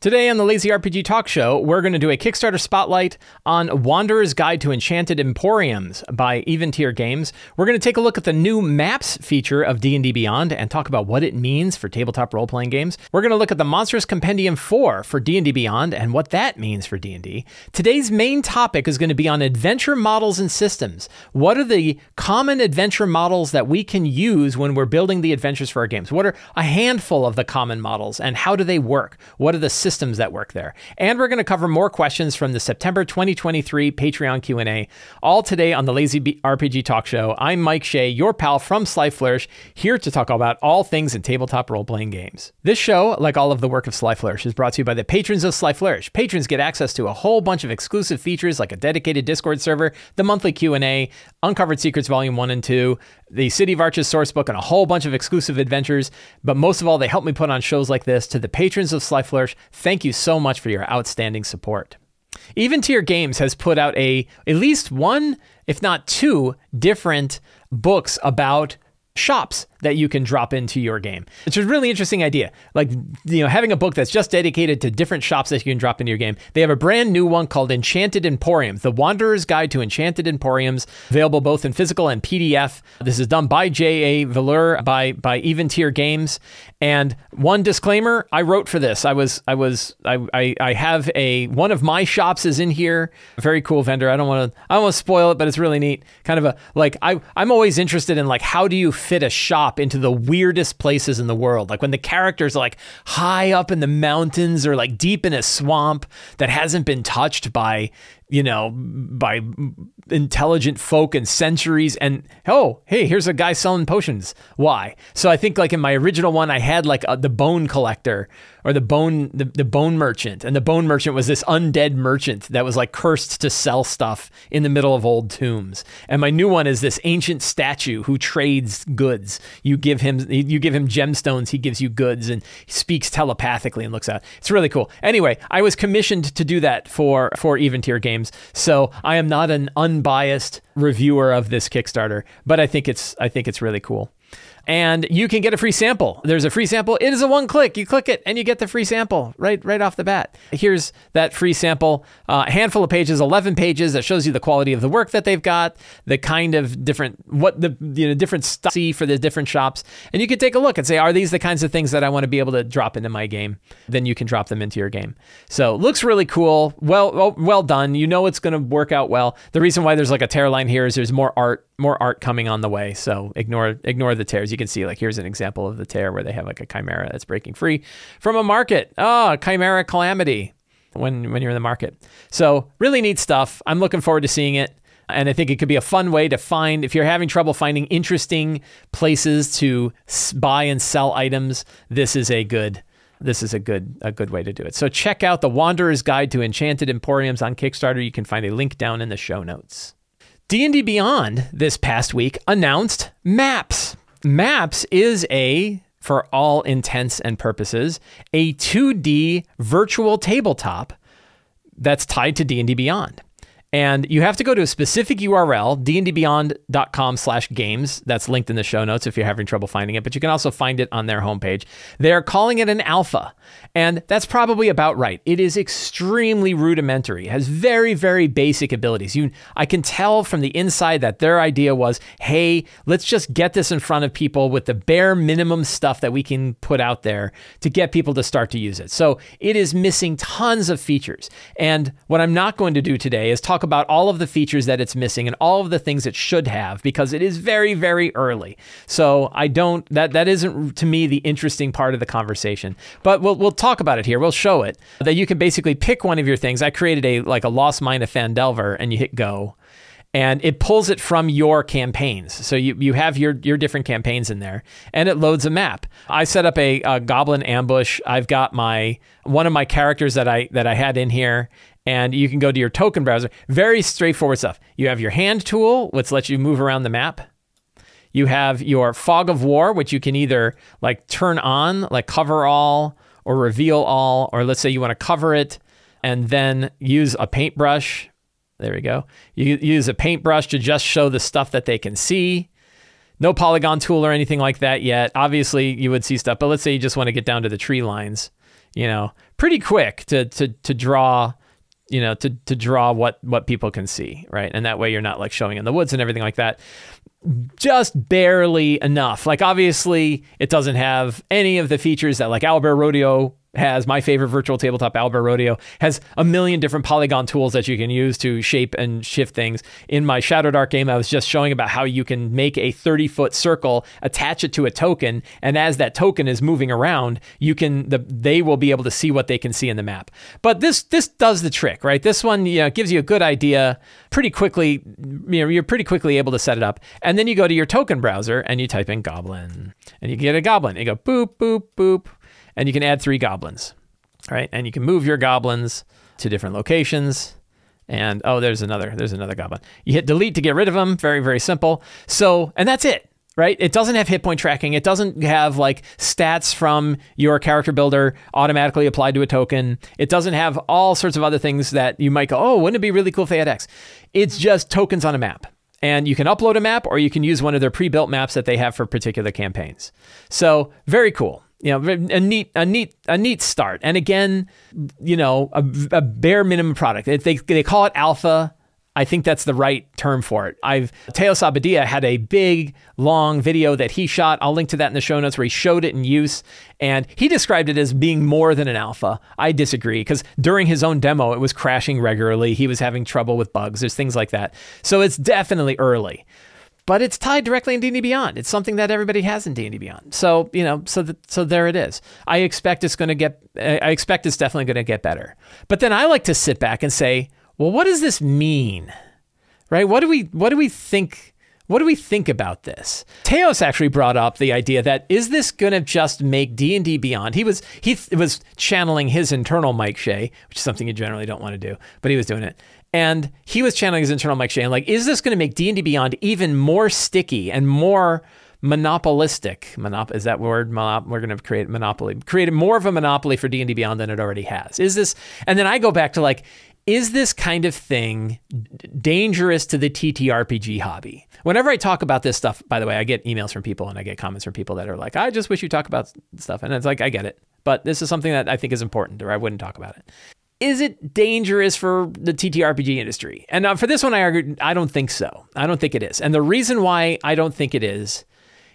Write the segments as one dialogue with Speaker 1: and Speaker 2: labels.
Speaker 1: Today on the Lazy RPG Talk Show, we're going to do a Kickstarter spotlight on Wanderer's Guide to Enchanted Emporiums by Eventyr Games. We're going to take a look at the new maps feature of D&D Beyond and talk about what it means for tabletop role-playing games. We're going to look at the Monstrous Compendium 4 for D&D Beyond and what that means for D&D. Today's main topic is going to be on adventure models and systems. What are the common adventure models that we can use when we're building the adventures for our games? What are a handful of the common models and how do they work? What are the systems that work there. And we're going to cover more questions from the September 2023 Patreon Q&A, all today on the Lazy RPG Talk Show. I'm Mike Shea, your pal from Sly Flourish, here to talk about all things in tabletop role-playing games. This show, like all of the work of Sly Flourish, is brought to you by the patrons of Sly Flourish. Patrons get access to a whole bunch of exclusive features like a dedicated Discord server, the monthly Q&A, Uncovered Secrets Volume 1 and 2, the City of Arches sourcebook, and a whole bunch of exclusive adventures. But most of all, they help me put on shows like this. To the patrons of Sly Flourish, Thank you so much for your outstanding support. Eventyr Games has put out a at least one, if not two, different books about shops that you can drop into your game. It's a really interesting idea. Like, you know, having a book that's just dedicated to different shops that you can drop into your game. They have a brand new one called Enchanted Emporiums, The Wanderer's Guide to Enchanted Emporiums, available both in physical and PDF. This is done by J.A. Valeur by by Eventyr Games. And one disclaimer, I wrote for this. I was I was I I, I have a one of my shops is in here. A very cool vendor. I don't want to I don't want to spoil it, but it's really neat. Kind of a like I I'm always interested in like how do you fit a shop into the weirdest places in the world. Like when the characters are like high up in the mountains or like deep in a swamp that hasn't been touched by you know, by intelligent folk and centuries. And oh, hey, here's a guy selling potions. Why? So I think like in my original one, I had like a, the bone collector or the bone the, the bone merchant, and the bone merchant was this undead merchant that was like cursed to sell stuff in the middle of old tombs. And my new one is this ancient statue who trades goods. You give him you give him gemstones, he gives you goods, and speaks telepathically and looks out. It's really cool. Anyway, I was commissioned to do that for for Eventyr Games games. So I am not an unbiased reviewer of this Kickstarter, but I think it's I think it's really cool and you can get a free sample. There's a free sample. It is a one click. You click it and you get the free sample right right off the bat. Here's that free sample. Uh, a handful of pages, 11 pages that shows you the quality of the work that they've got, the kind of different what the you know different stuff see for the different shops, and you can take a look and say, are these the kinds of things that I want to be able to drop into my game? Then you can drop them into your game. So looks really cool. Well well, well done. You know it's going to work out well. The reason why there's like a tear line here is there's more art more art coming on the way. So ignore ignore the tears. You can see like here's an example of the tear where they have like a chimera that's breaking free from a market. Oh, chimera calamity when when you're in the market. So really neat stuff. I'm looking forward to seeing it. And I think it could be a fun way to find, if you're having trouble finding interesting places to buy and sell items, this is a good this is a good a good way to do it. So check out the Wanderer's Guide to Enchanted Emporiums on Kickstarter. You can find a link down in the show notes. D&D Beyond this past week announced Maps. Maps is a for all intents and purposes a 2D virtual tabletop that's tied to D&D Beyond. And you have to go to a specific URL, dndbeyond.com slash games. That's linked in the show notes if you're having trouble finding it, but you can also find it on their homepage. They're calling it an alpha, and that's probably about right. It is extremely rudimentary, has very, very basic abilities. You, I can tell from the inside that their idea was, hey, let's just get this in front of people with the bare minimum stuff that we can put out there to get people to start to use it. So it is missing tons of features. And what I'm not going to do today is talk talk about all of the features that it's missing and all of the things it should have because it is very, very early. So I don't that that isn't to me the interesting part of the conversation. But we'll we'll talk about it here. We'll show it that you can basically pick one of your things. I created a like a Lost Mine of Phandelver, and you hit go and it pulls it from your campaigns. So you, you have your, your different campaigns in there and it loads a map. I set up a, a, goblin ambush. I've got my one of my characters that I that I had in here and you can go to your token browser. Very straightforward stuff. You have your hand tool, which lets you move around the map. You have your fog of war, which you can either like turn on, like cover all or reveal all, or let's say you want to cover it and then use a paintbrush. There we go. You use a paintbrush to just show the stuff that they can see. No polygon tool or anything like that yet. Obviously, you would see stuff, but let's say you just want to get down to the tree lines you know, pretty quick to to to draw you know to to draw what what people can see right? And that way you're not like showing in the woods and everything like that. Just barely enough. Like obviously it doesn't have any of the features that like owlbear rodeo has my favorite virtual tabletop Owlbear Rodeo has a million different polygon tools that you can use to shape and shift things. In my Shadow Dark game, I was just showing about how you can make a 30 foot circle, attach it to a token, and as that token is moving around, you can the they will be able to see what they can see in the map. But this this does the trick, right? This one you know gives you a good idea pretty quickly. You know you're pretty quickly able to set it up, and then you go to your token browser and you type in goblin, and you get a goblin. You go boop boop boop and you can add three goblins, right? And you can move your goblins to different locations. And oh, there's another, there's another goblin. You hit delete to get rid of them. Very, very simple. So, and that's it, right? It doesn't have hit point tracking. It doesn't have like stats from your character builder automatically applied to a token. It doesn't have all sorts of other things that you might go, oh, wouldn't it be really cool if they had X? It's just tokens on a map. And you can upload a map or you can use one of their pre built maps that they have for particular campaigns. So, very cool you know a neat a neat a neat start and again you know a, a bare minimum product they, they call it alpha I think that's the right term for it. I've Teos Abadia had a big, long video that he shot. I'll link to that in the show notes where he showed it in use, and he described it as being more than an alpha. I disagree because during his own demo, it was crashing regularly. He was having trouble with bugs. There's things like that. So it's definitely early but it's tied directly in D&D Beyond. It's something that everybody has in D&D Beyond. So, you know, so that, so there it is. I expect it's going to get I expect it's definitely going to get better. But then I like to sit back and say, well, what does this mean? Right? What do we what do we think what do we think about this? Teos actually brought up the idea that is this going to just make D&D Beyond? He was he th- was channeling his internal Mike Shea, which is something you generally don't want to do, but he was doing it. And he was channeling his internal Mike Shea, like, is this going to make D&D Beyond even more sticky and more monopolistic? Monop- is that word? Monop- we're going to create monopoly, create more of a monopoly for D&D Beyond than it already has. Is this, and then I go back to like, is this kind of thing dangerous to the TTRPG hobby? Whenever I talk about this stuff, by the way, I get emails from people and I get comments from people that are like, I just wish you talk about stuff. And it's like, I get it. But this is something that I think is important, or I wouldn't talk about it is it dangerous for the TTRPG industry? And uh, for this one, I argued, I don't think so. I don't think it is. And the reason why I don't think it is,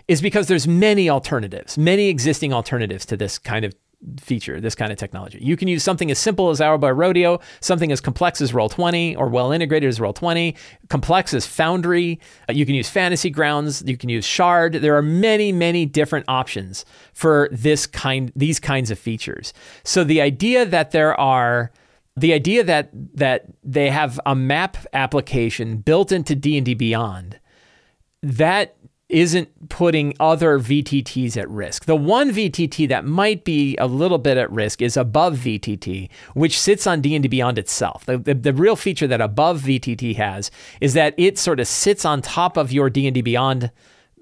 Speaker 1: is because there's many alternatives, many existing alternatives to this kind of feature, this kind of technology. You can use something as simple as Owlbear Rodeo, something as complex as Roll20 or well integrated as Roll20, complex as Foundry. Uh, you can use Fantasy Grounds, you can use Shard. There are many, many different options for this kind these kinds of features. So the idea that there are the idea that that they have a map application built into D&D Beyond that isn't putting other VTTs at risk. The one VTT that might be a little bit at risk is above VTT, which sits on D&D Beyond itself. The, the, the, real feature that above VTT has is that it sort of sits on top of your D&D Beyond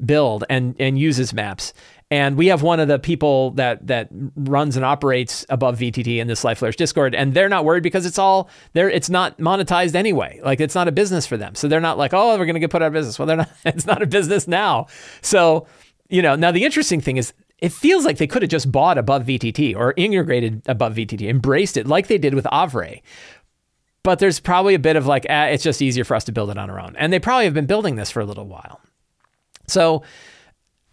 Speaker 1: build and, and uses maps. And we have one of the people that that runs and operates above VTT in the Sly Flourish Discord, and they're not worried because it's all there. It's not monetized anyway. Like it's not a business for them, so they're not like, oh, we're going to get put out of business. Well, they're not. It's not a business now. So you know, now the interesting thing is it feels like they could have just bought above VTT or integrated above VTT, embraced it like they did with Avrae. But there's probably a bit of like, eh, it's just easier for us to build it on our own. And they probably have been building this for a little while. So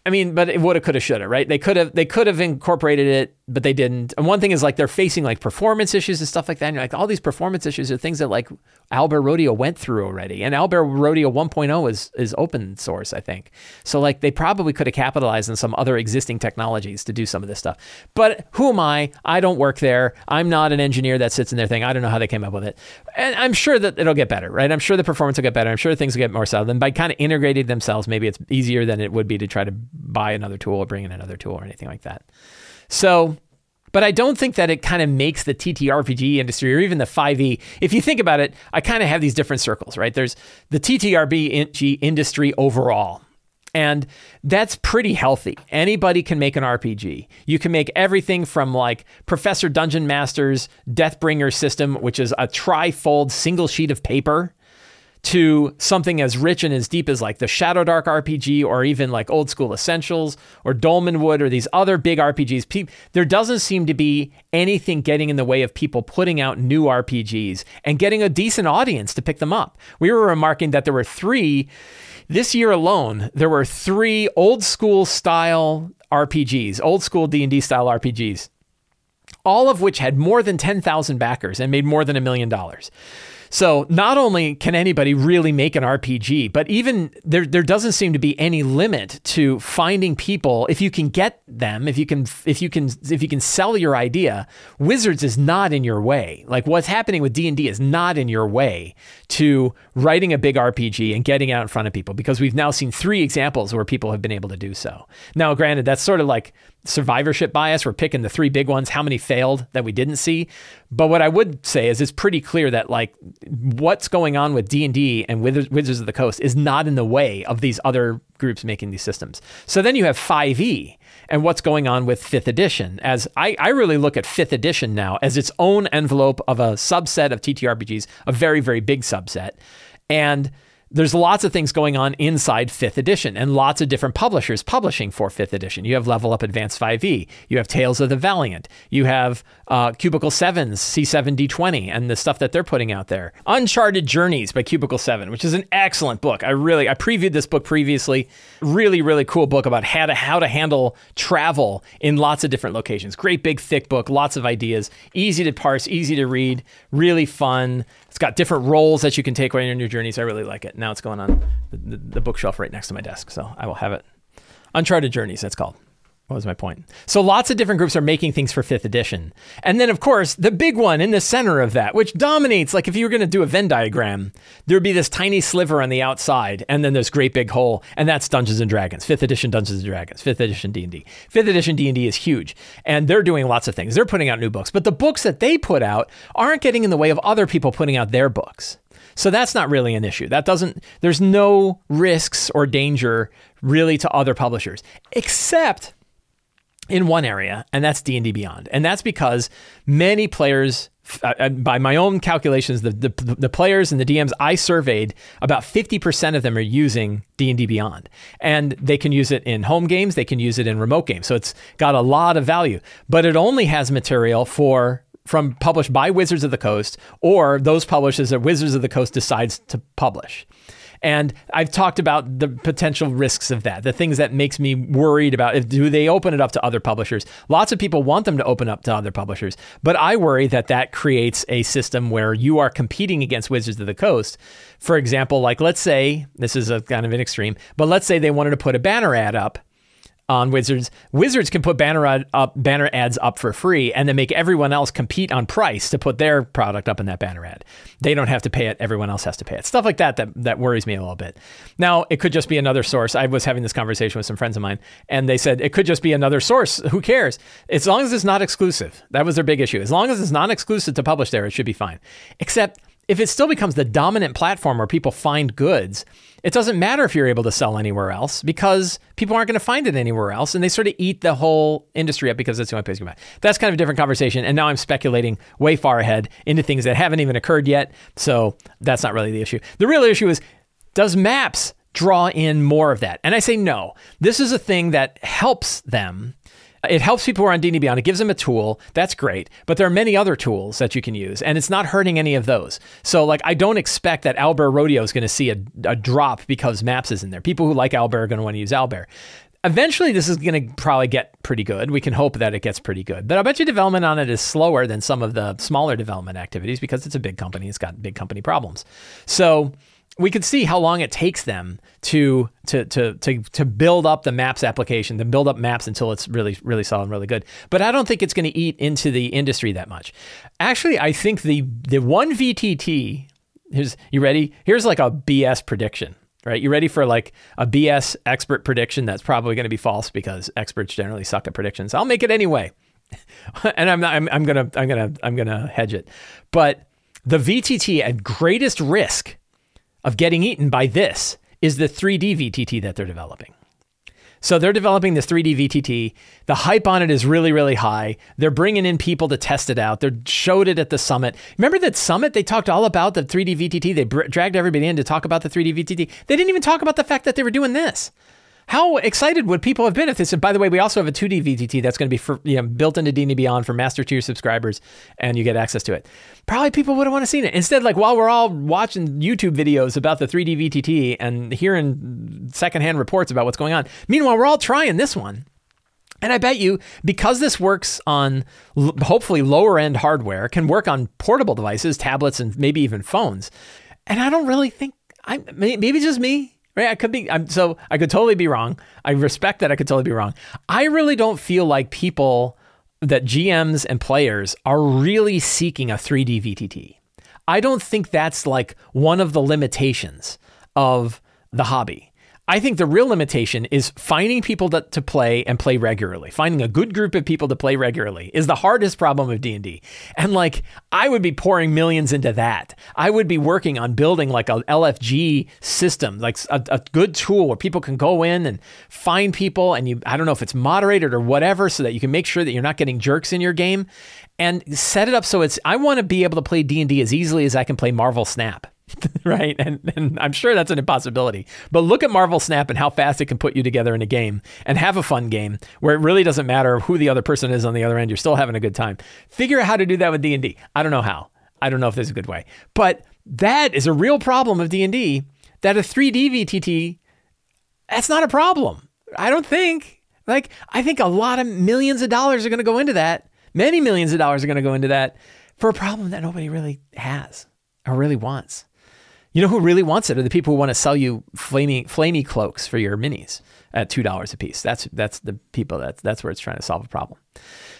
Speaker 1: I mean, but it woulda, coulda, shoulda, right? They could have they could have incorporated it, but they didn't. And one thing is like they're facing like performance issues and stuff like that. And you're like, all these performance issues are things that like Owlbear Rodeo went through already. And Owlbear Rodeo 1.0 is is open source, I think. So like they probably could have capitalized on some other existing technologies to do some of this stuff. But who am I? I don't work there. I'm not an engineer that sits in their thing. I don't know how they came up with it. And I'm sure that it'll get better, right? I'm sure the performance will get better. I'm sure things will get more solid. And by kind of integrating themselves, maybe it's easier than it would be to try to buy another tool or bring in another tool or anything like that. So, but I don't think that it kind of makes the TTRPG industry or even the 5e. If you think about it, I kind of have these different circles, right? There's the TTRPG industry overall. And that's pretty healthy. Anybody can make an RPG. You can make everything from like Professor Dungeon Master's Deathbringer system, which is a trifold single sheet of paper to something as rich and as deep as like the Shadow Dark RPG or even like Old School Essentials or Dolmenwood or these other big RPGs. Pe- there doesn't seem to be anything getting in the way of people putting out new RPGs and getting a decent audience to pick them up. We were remarking that there were three this year alone. There were three old school style RPGs, old school D&D style RPGs, all of which had more than 10,000 backers and made more than a million dollars. So not only can anybody really make an RPG, but even there there doesn't seem to be any limit to finding people if you can get them, if you can if you can if you can sell your idea, Wizards is not in your way. Like what's happening with D&D is not in your way to writing a big RPG and getting out in front of people because we've now seen 3 examples where people have been able to do so. Now granted that's sort of like survivorship bias. We're picking the three big ones. How many failed that we didn't see? But what I would say is it's pretty clear that like what's going on with D and Wizards of the Coast is not in the way of these other groups making these systems. So then you have 5e and what's going on with fifth edition. As I, I really look at fifth edition now as its own envelope of a subset of TTRPGs, a very very big subset, and there's lots of things going on inside 5th edition and lots of different publishers publishing for 5th edition. You have Level Up Advanced 5e, you have Tales of the Valiant, you have uh, Cubicle 7's C7D20 and the stuff that they're putting out there. Uncharted Journeys by Cubicle 7, which is an excellent book. I really I previewed this book previously. Really really cool book about how to how to handle travel in lots of different locations. Great big thick book, lots of ideas, easy to parse, easy to read, really fun. It's got different roles that you can take when you're on your journeys. I really like it. Now it's going on the, the, the bookshelf right next to my desk, so I will have it. Uncharted Journeys, that's called. What was my point? So lots of different groups are making things for fifth edition. And then, of course, the big one in the center of that, which dominates, like if you were going to do a Venn diagram, there'd be this tiny sliver on the outside, and then this great big hole, and that's Dungeons and Dragons, fifth edition Dungeons and Dragons, fifth edition D&D. Fifth edition D&D is huge, and they're doing lots of things. They're putting out new books, but the books that they put out aren't getting in the way of other people putting out their books. So that's not really an issue. That doesn't, there's no risks or danger really to other publishers, except in one area, and that's D&D Beyond. And that's because many players uh, by my own calculations, the, the, the players and the DMs I surveyed, about 50% of them are using D&D Beyond. And they can use it in home games, they can use it in remote games. So it's got a lot of value. But it only has material for from published by Wizards of the Coast or those publishers that Wizards of the Coast decides to publish. And I've talked about the potential risks of that, the things that makes me worried about if do they open it up to other publishers. Lots of people want them to open up to other publishers, but I worry that that creates a system where you are competing against Wizards of the Coast. For example, like let's say this is a kind of an extreme, but let's say they wanted to put a banner ad up on Wizards. Wizards can put banner ad up banner ads up for free and then make everyone else compete on price to put their product up in that banner ad. They don't have to pay it, everyone else has to pay it. Stuff like that that that worries me a little bit. Now, it could just be another source. I was having this conversation with some friends of mine and they said it could just be another source. Who cares? As long as it's not exclusive. That was their big issue. As long as it's not exclusive to publish there, it should be fine. Except if it still becomes the dominant platform where people find goods, it doesn't matter if you're able to sell anywhere else because people aren't going to find it anywhere else. And they sort of eat the whole industry up because that's the only place you can buy. That's kind of a different conversation. And now I'm speculating way far ahead into things that haven't even occurred yet. So that's not really the issue. The real issue is does maps draw in more of that? And I say no. This is a thing that helps them it helps people who are on D&D Beyond. It gives them a tool. That's great. But there are many other tools that you can use, and it's not hurting any of those. So, like, I don't expect that Owlbear Rodeo is going to see a, a drop because Maps is in there. People who like Owlbear are going to want to use Owlbear. Eventually, this is going to probably get pretty good. We can hope that it gets pretty good. But I bet you development on it is slower than some of the smaller development activities because it's a big company. It's got big company problems. So, we could see how long it takes them to to to to to build up the maps application, to build up maps until it's really really solid and really good. But I don't think it's going to eat into the industry that much. Actually, I think the the one VTT. Here's you ready? Here's like a BS prediction. Right, you ready for like a BS expert prediction that's probably going to be false because experts generally suck at predictions. I'll make it anyway, and I'm, not, I'm I'm gonna I'm gonna I'm gonna hedge it. But the VTT at greatest risk of getting eaten by this is the 3D VTT that they're developing. So they're developing this 3D VTT. The hype on it is really, really high. They're bringing in people to test it out. They showed it at the summit. Remember that summit? They talked all about the 3D VTT. They br- dragged everybody in to talk about the 3D VTT. They didn't even talk about the fact that they were doing this. How excited would people have been if this? And by the way, we also have a 2D VTT that's going to be for, you know, built into D&D Beyond for master tier subscribers and you get access to it. Probably people would have want to seen it. Instead, like while we're all watching YouTube videos about the 3D VTT and hearing secondhand reports about what's going on, meanwhile, we're all trying this one. And I bet you, because this works on l- hopefully lower end hardware, can work on portable devices, tablets, and maybe even phones. And I don't really think, I maybe just me, Right? I could be. I'm so I could totally be wrong. I respect that. I could totally be wrong. I really don't feel like people that GMs and players are really seeking a 3D VTT. I don't think that's like one of the limitations of the hobby. I think the real limitation is finding people that, to play and play regularly. Finding a good group of people to play regularly is the hardest problem of D&D. And like I would be pouring millions into that. I would be working on building like a LFG system, like a, a good tool where people can go in and find people and you I don't know if it's moderated or whatever so that you can make sure that you're not getting jerks in your game and set it up so it's I want to be able to play D&D as easily as I can play Marvel Snap. right? And, and I'm sure that's an impossibility. But look at Marvel Snap and how fast it can put you together in a game and have a fun game where it really doesn't matter who the other person is on the other end. You're still having a good time. Figure out how to do that with D&D. I don't know how. I don't know if there's a good way. But that is a real problem of D&D that a 3D VTT that's not a problem. I don't think. Like I think a lot of millions of dollars are going to go into that. Many millions of dollars are going to go into that for a problem that nobody really has or really wants. You know who really wants it are the people who want to sell you flamey, flamey cloaks for your minis at two dollars a piece. That's that's the people that's that's where it's trying to solve a problem.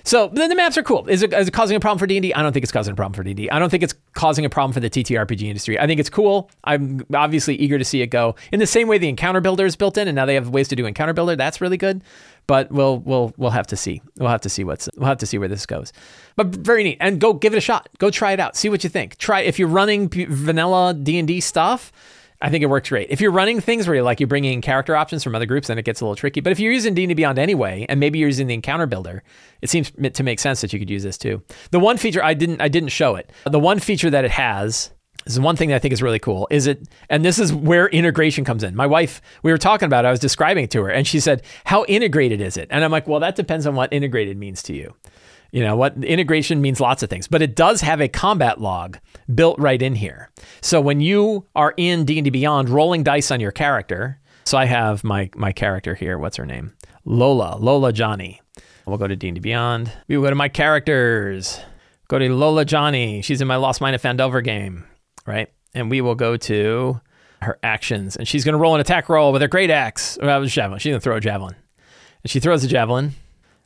Speaker 1: So the, the maps are cool. Is it, is it causing a problem for D&D? I don't think it's causing a problem for D&D. I don't think it's causing a problem for the TTRPG industry. I think it's cool. I'm obviously eager to see it go. In the same way the encounter builder is built in and now they have ways to do encounter builder. That's really good. But we'll we'll we'll have to see. We'll have to see what's we'll have to see where this goes. But very neat. And go give it a shot. Go try it out. See what you think. Try if you're running vanilla D&D stuff, I think it works great. If you're running things where you're like you're bringing in character options from other groups, then it gets a little tricky. But if you're using D&D Beyond anyway, and maybe you're using the encounter builder, it seems to make sense that you could use this too. The one feature I didn't I didn't show it. The one feature that it has is one thing that I think is really cool. Is it and this is where integration comes in. My wife, we were talking about it, I was describing it to her, and she said, How integrated is it? And I'm like, Well, that depends on what integrated means to you. You know what? Integration means lots of things, but it does have a combat log built right in here. So when you are in D&D Beyond rolling dice on your character, so I have my my character here, what's her name? Lola, Lola Johnny. We'll go to D&D Beyond. We will go to my characters. Go to Lola Johnny. She's in my Lost Mine of Phandelver game, right? And we will go to her actions, and she's going to roll an attack roll with her great axe. Well, javelin. She's going to throw a javelin. And she throws a javelin.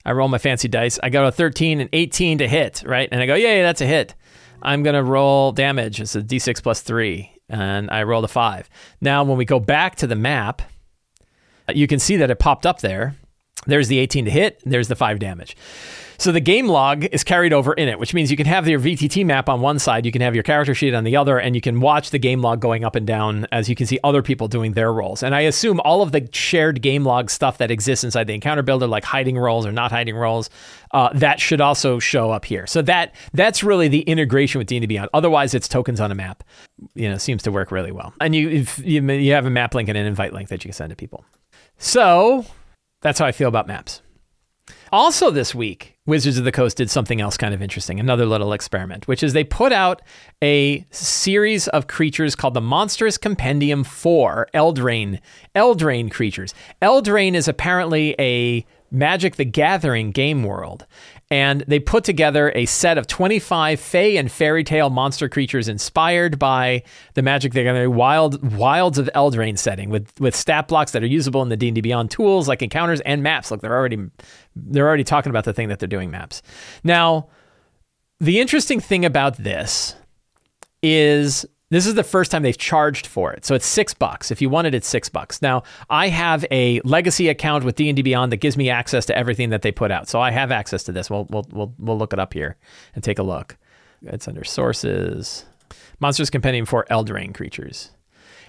Speaker 1: I roll my fancy dice. I got a 13 and 18 to hit, right? And I go, yay, that's a hit. I'm going to roll damage. It's a d6 plus 3. And I rolled a 5. Now, when we go back to the map, you can see that it popped up there. There's the 18 to hit, there's the 5 damage. So the game log is carried over in it, which means you can have your VTT map on one side, you can have your character sheet on the other, and you can watch the game log going up and down as you can see other people doing their rolls. And I assume all of the shared game log stuff that exists inside the encounter builder, like hiding rolls or not hiding rolls, uh, that should also show up here. So that that's really the integration with D&D Beyond. Otherwise, it's tokens on a map. You know, seems to work really well. And you you, you have a map link and an invite link that you can send to people. So that's how I feel about maps. Also, this week, Wizards of the Coast did something else kind of interesting, another little experiment, which is they put out a series of creatures called the Monstrous Compendium 4 Eldraine, Eldraine creatures. Eldraine is apparently a Magic the Gathering game world. And they put together a set of 25 Fey and fairy tale monster creatures inspired by the Magic they're the Gathering Wild Wilds of Eldraine setting with, with stat blocks that are usable in the D&D Beyond tools like encounters and maps. Look, they're already they're already talking about the thing that they're doing maps. Now, the interesting thing about this is this is the first time they've charged for it. So it's six bucks. If you want it, it's six bucks. Now, I have a legacy account with D&D Beyond that gives me access to everything that they put out. So I have access to this. We'll, we'll, we'll, we'll look it up here and take a look. It's under sources. Monsters Compendium for Eldraine creatures.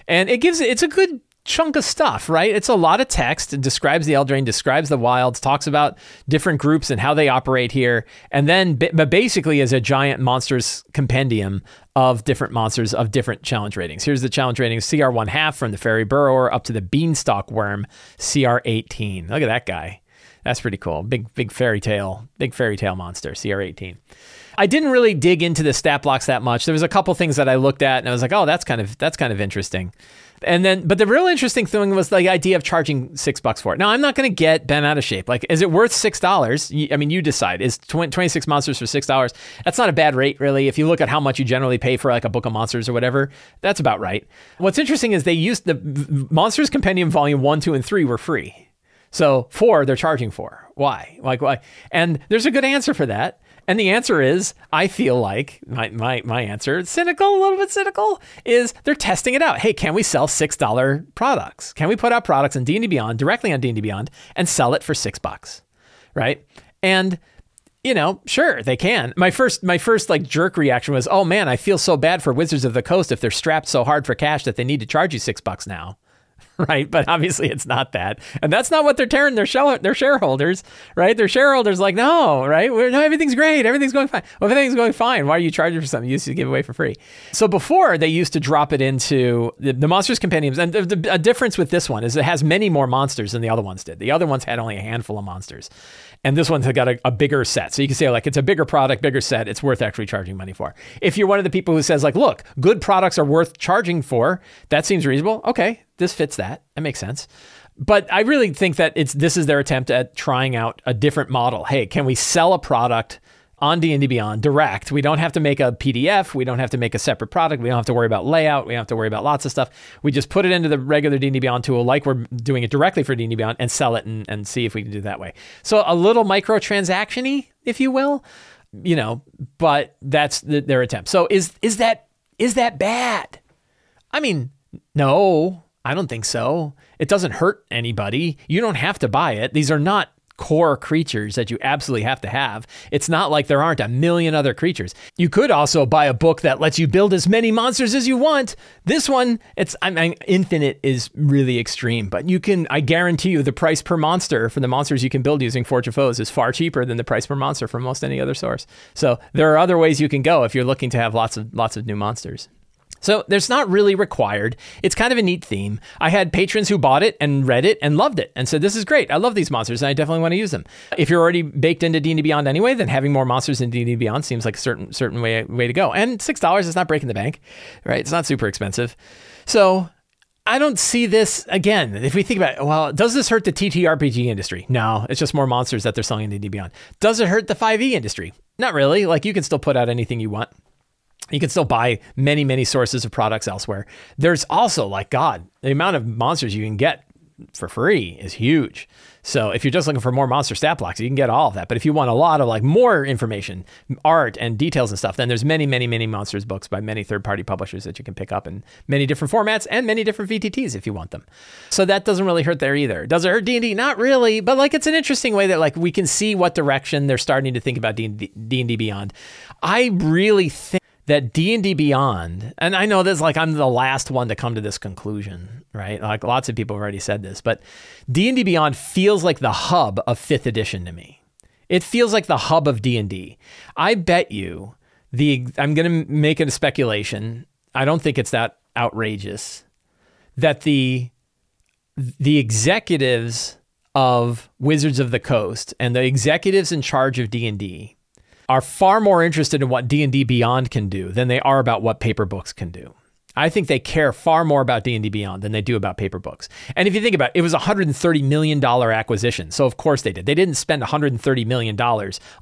Speaker 1: And it gives it's a good chunk of stuff, right? It's a lot of text. It describes the Eldraine, describes the wilds, talks about different groups and how they operate here, and then but basically is a giant monsters compendium of different monsters of different challenge ratings. Here's the challenge ratings: CR one half from the Fairy Burrower up to the Beanstalk Worm, CR eighteen. Look at that guy. That's pretty cool. Big big fairy tale, big fairy tale monster, CR eighteen. I didn't really dig into the stat blocks that much. There was a couple things that I looked at and I was like, oh, that's kind of that's kind of interesting. And then, but the real interesting thing was the idea of charging six bucks for it. Now, I'm not going to get Ben out of shape. Like, is it worth six dollars? I mean, you decide. Is 26 monsters for six dollars? That's not a bad rate, really. If you look at how much you generally pay for like a book of monsters or whatever, that's about right. What's interesting is they used the Monsters Compendium Volume One, Two, and Three were free. So four, they're charging for. Why? Like why? And there's a good answer for that. And the answer is, I feel like my, my, my answer, cynical, a little bit cynical, is they're testing it out. Hey, can we sell $6 products? Can we put out products on D&D Beyond, directly on D&D Beyond, and sell it for six bucks? Right? And you know, sure, they can. My first my first like jerk reaction was, "Oh man, I feel so bad for Wizards of the Coast if they're strapped so hard for cash that they need to charge you 6 bucks now." right? But obviously it's not that. And that's not what they're tearing their, shell, their shareholders, right? Their shareholders like, no, right? We're, no, everything's great. Everything's going fine. Well, everything's going fine. Why are you charging for something you used to give away for free? So before they used to drop it into the, the Monsters Compendiums. And the, the, a difference with this one is it has many more monsters than the other ones did. The other ones had only a handful of monsters. And this one's got a, a bigger set. So you can say like, it's a bigger product, bigger set. It's worth actually charging money for. If you're one of the people who says like, look, good products are worth charging for, that seems reasonable. Okay, this fits that. That makes sense. But I really think that it's this is their attempt at trying out a different model. Hey, can we sell a product on D&D Beyond direct? We don't have to make a PDF, we don't have to make a separate product, we don't have to worry about layout, we don't have to worry about lots of stuff. We just put it into the regular D&D Beyond tool like we're doing it directly for D&D Beyond and sell it and, and see if we can do that way. So a little microtransaction-y, if you will, you know, but that's the, their attempt. So is is that is that bad? I mean, no, I don't think so. It doesn't hurt anybody. You don't have to buy it. These are not core creatures that you absolutely have to have. It's not like there aren't a million other creatures. You could also buy a book that lets you build as many monsters as you want. This one, it's I mean infinite is really extreme, but you can I guarantee you the price per monster for the monsters you can build using Forge of Foes is far cheaper than the price per monster from most any other source. So there are other ways you can go if you're looking to have lots of lots of new monsters. So there's not really required. It's kind of a neat theme. I had patrons who bought it and read it and loved it and said, "This is great. I love these monsters and I definitely want to use them." If you're already baked into D&D Beyond anyway, then having more monsters in D&D Beyond seems like a certain certain way way to go. And six dollars is not breaking the bank, right? It's not super expensive. So I don't see this again. If we think about it, well, does this hurt the TTRPG industry? No, it's just more monsters that they're selling in D&D Beyond. Does it hurt the 5e industry? Not really. Like you can still put out anything you want. You can still buy many, many sources of products elsewhere. There's also, like God, the amount of monsters you can get for free is huge. So if you're just looking for more monster stat blocks, you can get all of that. But if you want a lot of like more information, art and details and stuff, then there's many, many, many monsters books by many third-party publishers that you can pick up in many different formats and many different VTTs if you want them. So that doesn't really hurt there either. Does it hurt D&D? Not really, but like it's an interesting way that like we can see what direction they're starting to think about D&D, D&D Beyond. I really think that D&D Beyond, and I know this like I'm the last one to come to this conclusion, right? Like lots of people have already said this, but D&D Beyond feels like the hub of 5th edition to me. It feels like the hub of D&D. I bet you the I'm going to make it a speculation. I don't think it's that outrageous that the the executives of Wizards of the Coast and the executives in charge of D&D are far more interested in what D&D Beyond can do than they are about what paper books can do. I think they care far more about D&D Beyond than they do about paper books. And if you think about it, it was a $130 million acquisition. So of course they did. They didn't spend $130 million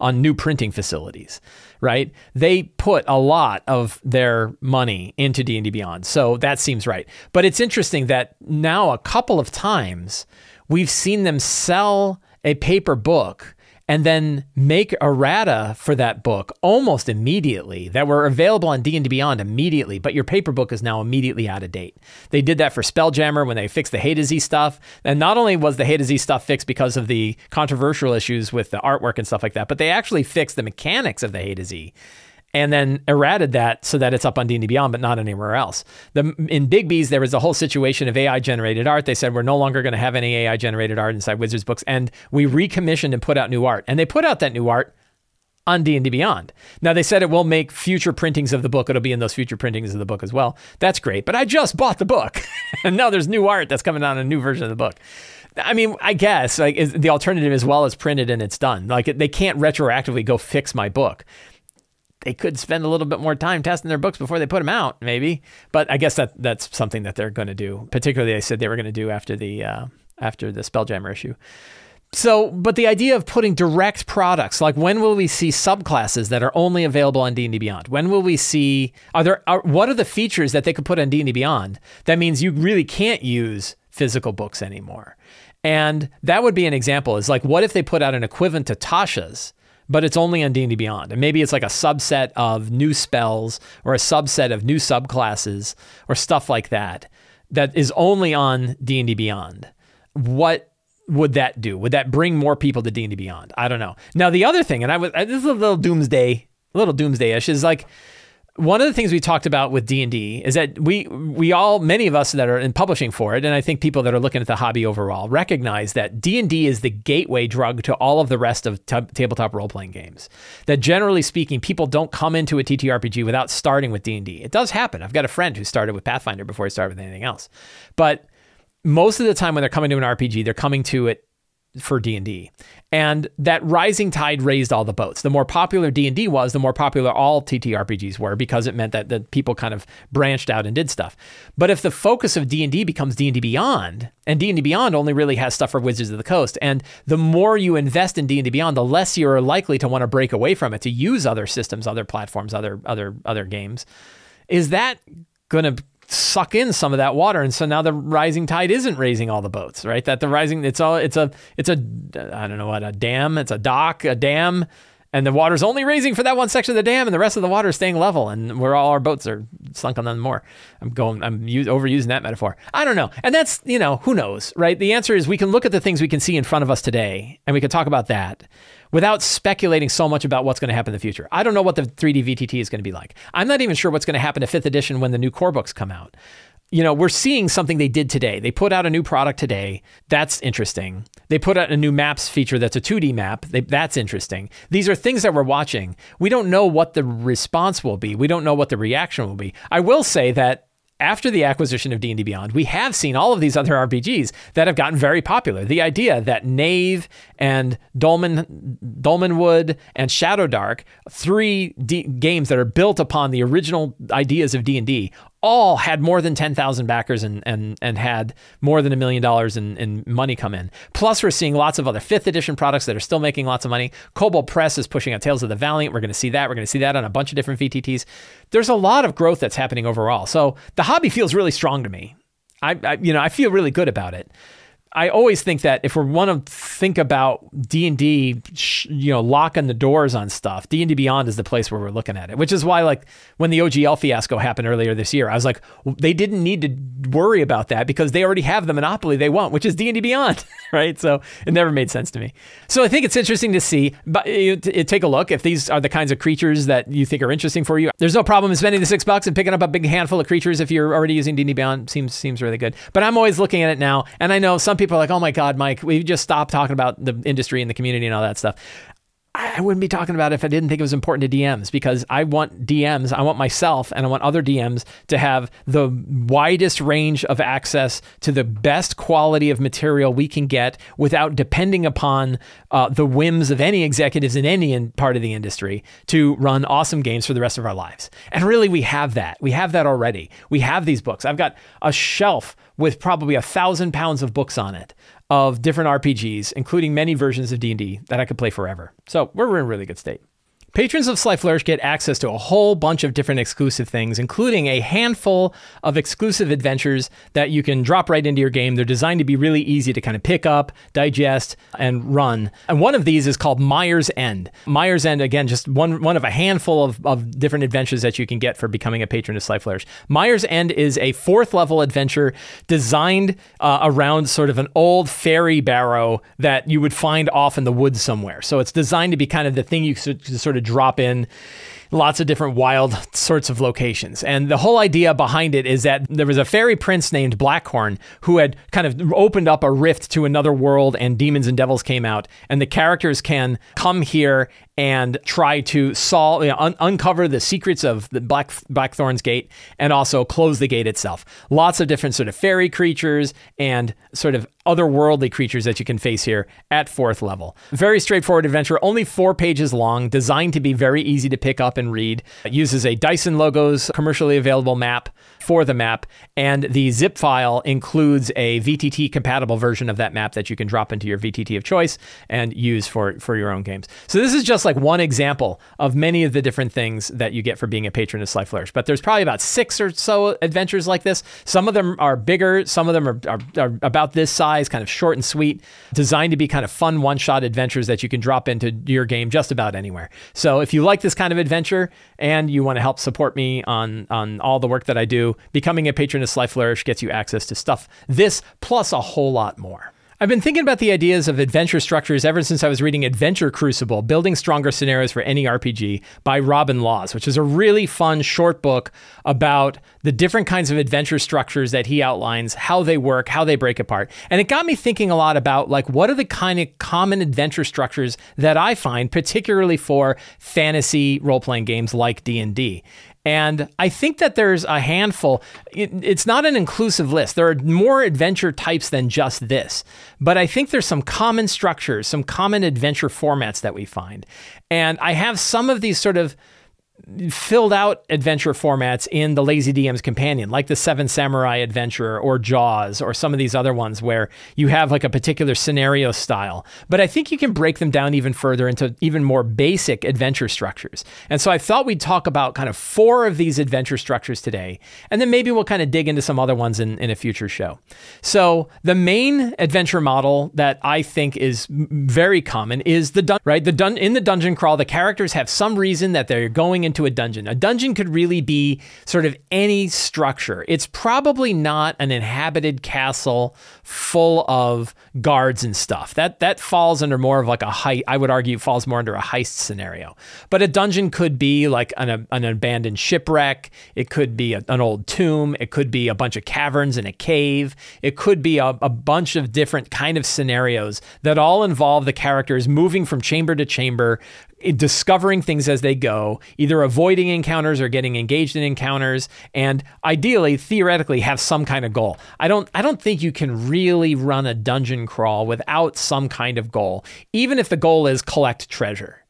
Speaker 1: on new printing facilities, right? They put a lot of their money into D&D Beyond. So that seems right. But it's interesting that now a couple of times we've seen them sell a paper book and then make errata for that book almost immediately that were available on D&D Beyond immediately, but your paper book is now immediately out of date. They did that for Spelljammer when they fixed the Hadozee stuff. And not only was the Hadozee stuff fixed because of the controversial issues with the artwork and stuff like that, but they actually fixed the mechanics of the Hadozee and then errated that so that it's up on D&D Beyond, but not anywhere else. The, in Bigby's, there was a whole situation of AI generated art. They said we're no longer going to have any AI generated art inside Wizards books, and we recommissioned and put out new art. And they put out that new art on D&D Beyond. Now they said it will make future printings of the book. It'll be in those future printings of the book as well. That's great. But I just bought the book, and now there's new art that's coming out, a new version of the book. I mean, I guess like the alternative as well as printed and it's done. Like they can't retroactively go fix my book they could spend a little bit more time testing their books before they put them out, maybe. But I guess that that's something that they're going to do. Particularly, they said they were going to do after the uh, after the Spelljammer issue. So, but the idea of putting direct products, like when will we see subclasses that are only available on D&D Beyond? When will we see are there are, what are the features that they could put on D&D Beyond? That means you really can't use physical books anymore. And that would be an example is like what if they put out an equivalent to Tasha's but it's only on D&D Beyond. And maybe it's like a subset of new spells or a subset of new subclasses or stuff like that that is only on D&D Beyond. What would that do? Would that bring more people to D&D Beyond? I don't know. Now the other thing, and I was this is a little doomsday, a little doomsday-ish, is like one of the things we talked about with D&D is that we we all many of us that are in publishing for it and I think people that are looking at the hobby overall recognize that D&D is the gateway drug to all of the rest of t- tabletop role-playing games. That generally speaking people don't come into a TTRPG without starting with D&D. It does happen. I've got a friend who started with Pathfinder before he started with anything else. But most of the time when they're coming to an RPG, they're coming to it for D&D. And that rising tide raised all the boats. The more popular D&D was, the more popular all TTRPGs were because it meant that the people kind of branched out and did stuff. But if the focus of D&D becomes D&D Beyond, and D&D Beyond only really has stuff for Wizards of the Coast, and the more you invest in D&D Beyond, the less you're likely to want to break away from it to use other systems, other platforms, other other other games. Is that going to suck in some of that water. And so now the rising tide isn't raising all the boats right? That the rising it's all it's a it's a i don't know what a dam? It's a dock a dam. And the water's only raising for that one section of the dam and the rest of the water is staying level and where all our boats are sunk on them more. I'm going i'm use, overusing that metaphor. I don't know. And that's you know who knows right? The answer is we can look at the things we can see in front of us today and we can talk about that without speculating so much about what's going to happen in the future. I don't know what the 3D VTT is going to be like. I'm not even sure what's going to happen to fifth edition when the new core books come out. You know, we're seeing something they did today. They put out a new product today. That's interesting. They put out a new maps feature that's a 2D map. They, that's interesting. These are things that we're watching. We don't know what the response will be. We don't know what the reaction will be. I will say that after the acquisition of D&D Beyond, we have seen all of these other RPGs that have gotten very popular. The idea that Knave and Dolmen, Dolmenwood and Shadowdark, three D- games that are built upon the original ideas of D&D, all had more than 10,000 backers and, and, and had more than a million dollars in, in money come in. Plus, we're seeing lots of other fifth edition products that are still making lots of money. Kobold Press is pushing out Tales of the Valiant. We're going to see that. We're going to see that on a bunch of different VTTs. There's a lot of growth that's happening overall. So the hobby feels really strong to me. I, I you know, I feel really good about it. I always think that if we want to think about D and D, you know, locking the doors on stuff, D and D Beyond is the place where we're looking at it. Which is why, like, when the OGL fiasco happened earlier this year, I was like, they didn't need to worry about that because they already have the monopoly they want, which is D and D Beyond, right? So it never made sense to me. So I think it's interesting to see. But you, take a look if these are the kinds of creatures that you think are interesting for you. There's no problem in spending the six bucks and picking up a big handful of creatures if you're already using D and D Beyond. Seems seems really good. But I'm always looking at it now, and I know some people are like, oh my God, Mike, we just stopped talking about the industry and the community and all that stuff. I wouldn't be talking about it if I didn't think it was important to DMs because I want DMs, I want myself and I want other DMs to have the widest range of access to the best quality of material we can get without depending upon uh, the whims of any executives in any in part of the industry to run awesome games for the rest of our lives. And really, we have that. We have that already. We have these books. I've got a shelf with probably a thousand pounds of books on it of different RPGs, including many versions of D&D that I could play forever. So we're in a really good state. Patrons of Sly Flourish get access to a whole bunch of different exclusive things, including a handful of exclusive adventures that you can drop right into your game. They're designed to be really easy to kind of pick up, digest, and run. And one of these is called Mire's End. Mire's End, again, just one, one of a handful of, of different adventures that you can get for becoming a patron of Sly Flourish. Mire's End is a fourth level adventure designed uh, around sort of an old fairy barrow that you would find off in the woods somewhere. So it's designed to be kind of the thing you sort of drop in lots of different wild sorts of locations. And the whole idea behind it is that there was a fairy prince named Blackhorn who had kind of opened up a rift to another world, and demons and devils came out. And the characters can come here and try to solve, you know, un- uncover the secrets of the Black Blackthorn's Gate, and also close the gate itself. Lots of different sort of fairy creatures and sort of otherworldly creatures that you can face here at fourth level. Very straightforward adventure, only four pages long, designed to be very easy to pick up and read. It uses a Dyson Logos commercially available map for the map, and the zip file includes a VTT compatible version of that map that you can drop into your VTT of choice and use for, for your own games. So this is just like one example of many of the different things that you get for being a patron of Sly Flourish. But there's probably about six or so adventures like this. Some of them are bigger, some of them are, are, are about this size, kind of short and sweet, designed to be kind of fun one shot adventures that you can drop into your game just about anywhere. So if you like this kind of adventure and you want to help support me on, on all the work that I do, becoming a patron of Sly Flourish gets you access to stuff this plus a whole lot more. I've been thinking about the ideas of adventure structures ever since I was reading Adventure Crucible Building Stronger Scenarios for Any RPG by Robin Laws, which is a really fun short book about the different kinds of adventure structures that he outlines, how they work, how they break apart. And it got me thinking a lot about like what are the kind of common adventure structures that I find particularly for fantasy role-playing games like D&D. And I think that there's a handful. It, it's not an inclusive list. There are more adventure types than just this. But I think there's some common structures, some common adventure formats that we find. And I have some of these sort of filled out adventure formats in the Lazy DM's companion, like the Seven Samurai Adventure or Jaws or some of these other ones where you have like a particular scenario style. But I think you can break them down even further into even more basic adventure structures. And so I thought we'd talk about kind of four of these adventure structures today, and then maybe we'll kind of dig into some other ones in, in a future show. So the main adventure model that I think is very common is the dun- right the dun- in the dungeon crawl the characters have some reason that they're going into a dungeon. A dungeon could really be sort of any structure. It's probably not an inhabited castle full of guards and stuff. That that falls under more of like a height. I would argue falls more under a heist scenario. But a dungeon could be like an, an abandoned shipwreck. It could be a, an old tomb. It could be a bunch of caverns in a cave. It could be a, a bunch of different kind of scenarios that all involve the characters moving from chamber to chamber, discovering things as they go, either avoiding encounters or getting engaged in encounters, and ideally, theoretically, have some kind of goal. I don't I don't think you can really run a dungeon crawl without some kind of goal, even if the goal is collect treasure.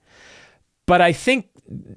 Speaker 1: But I think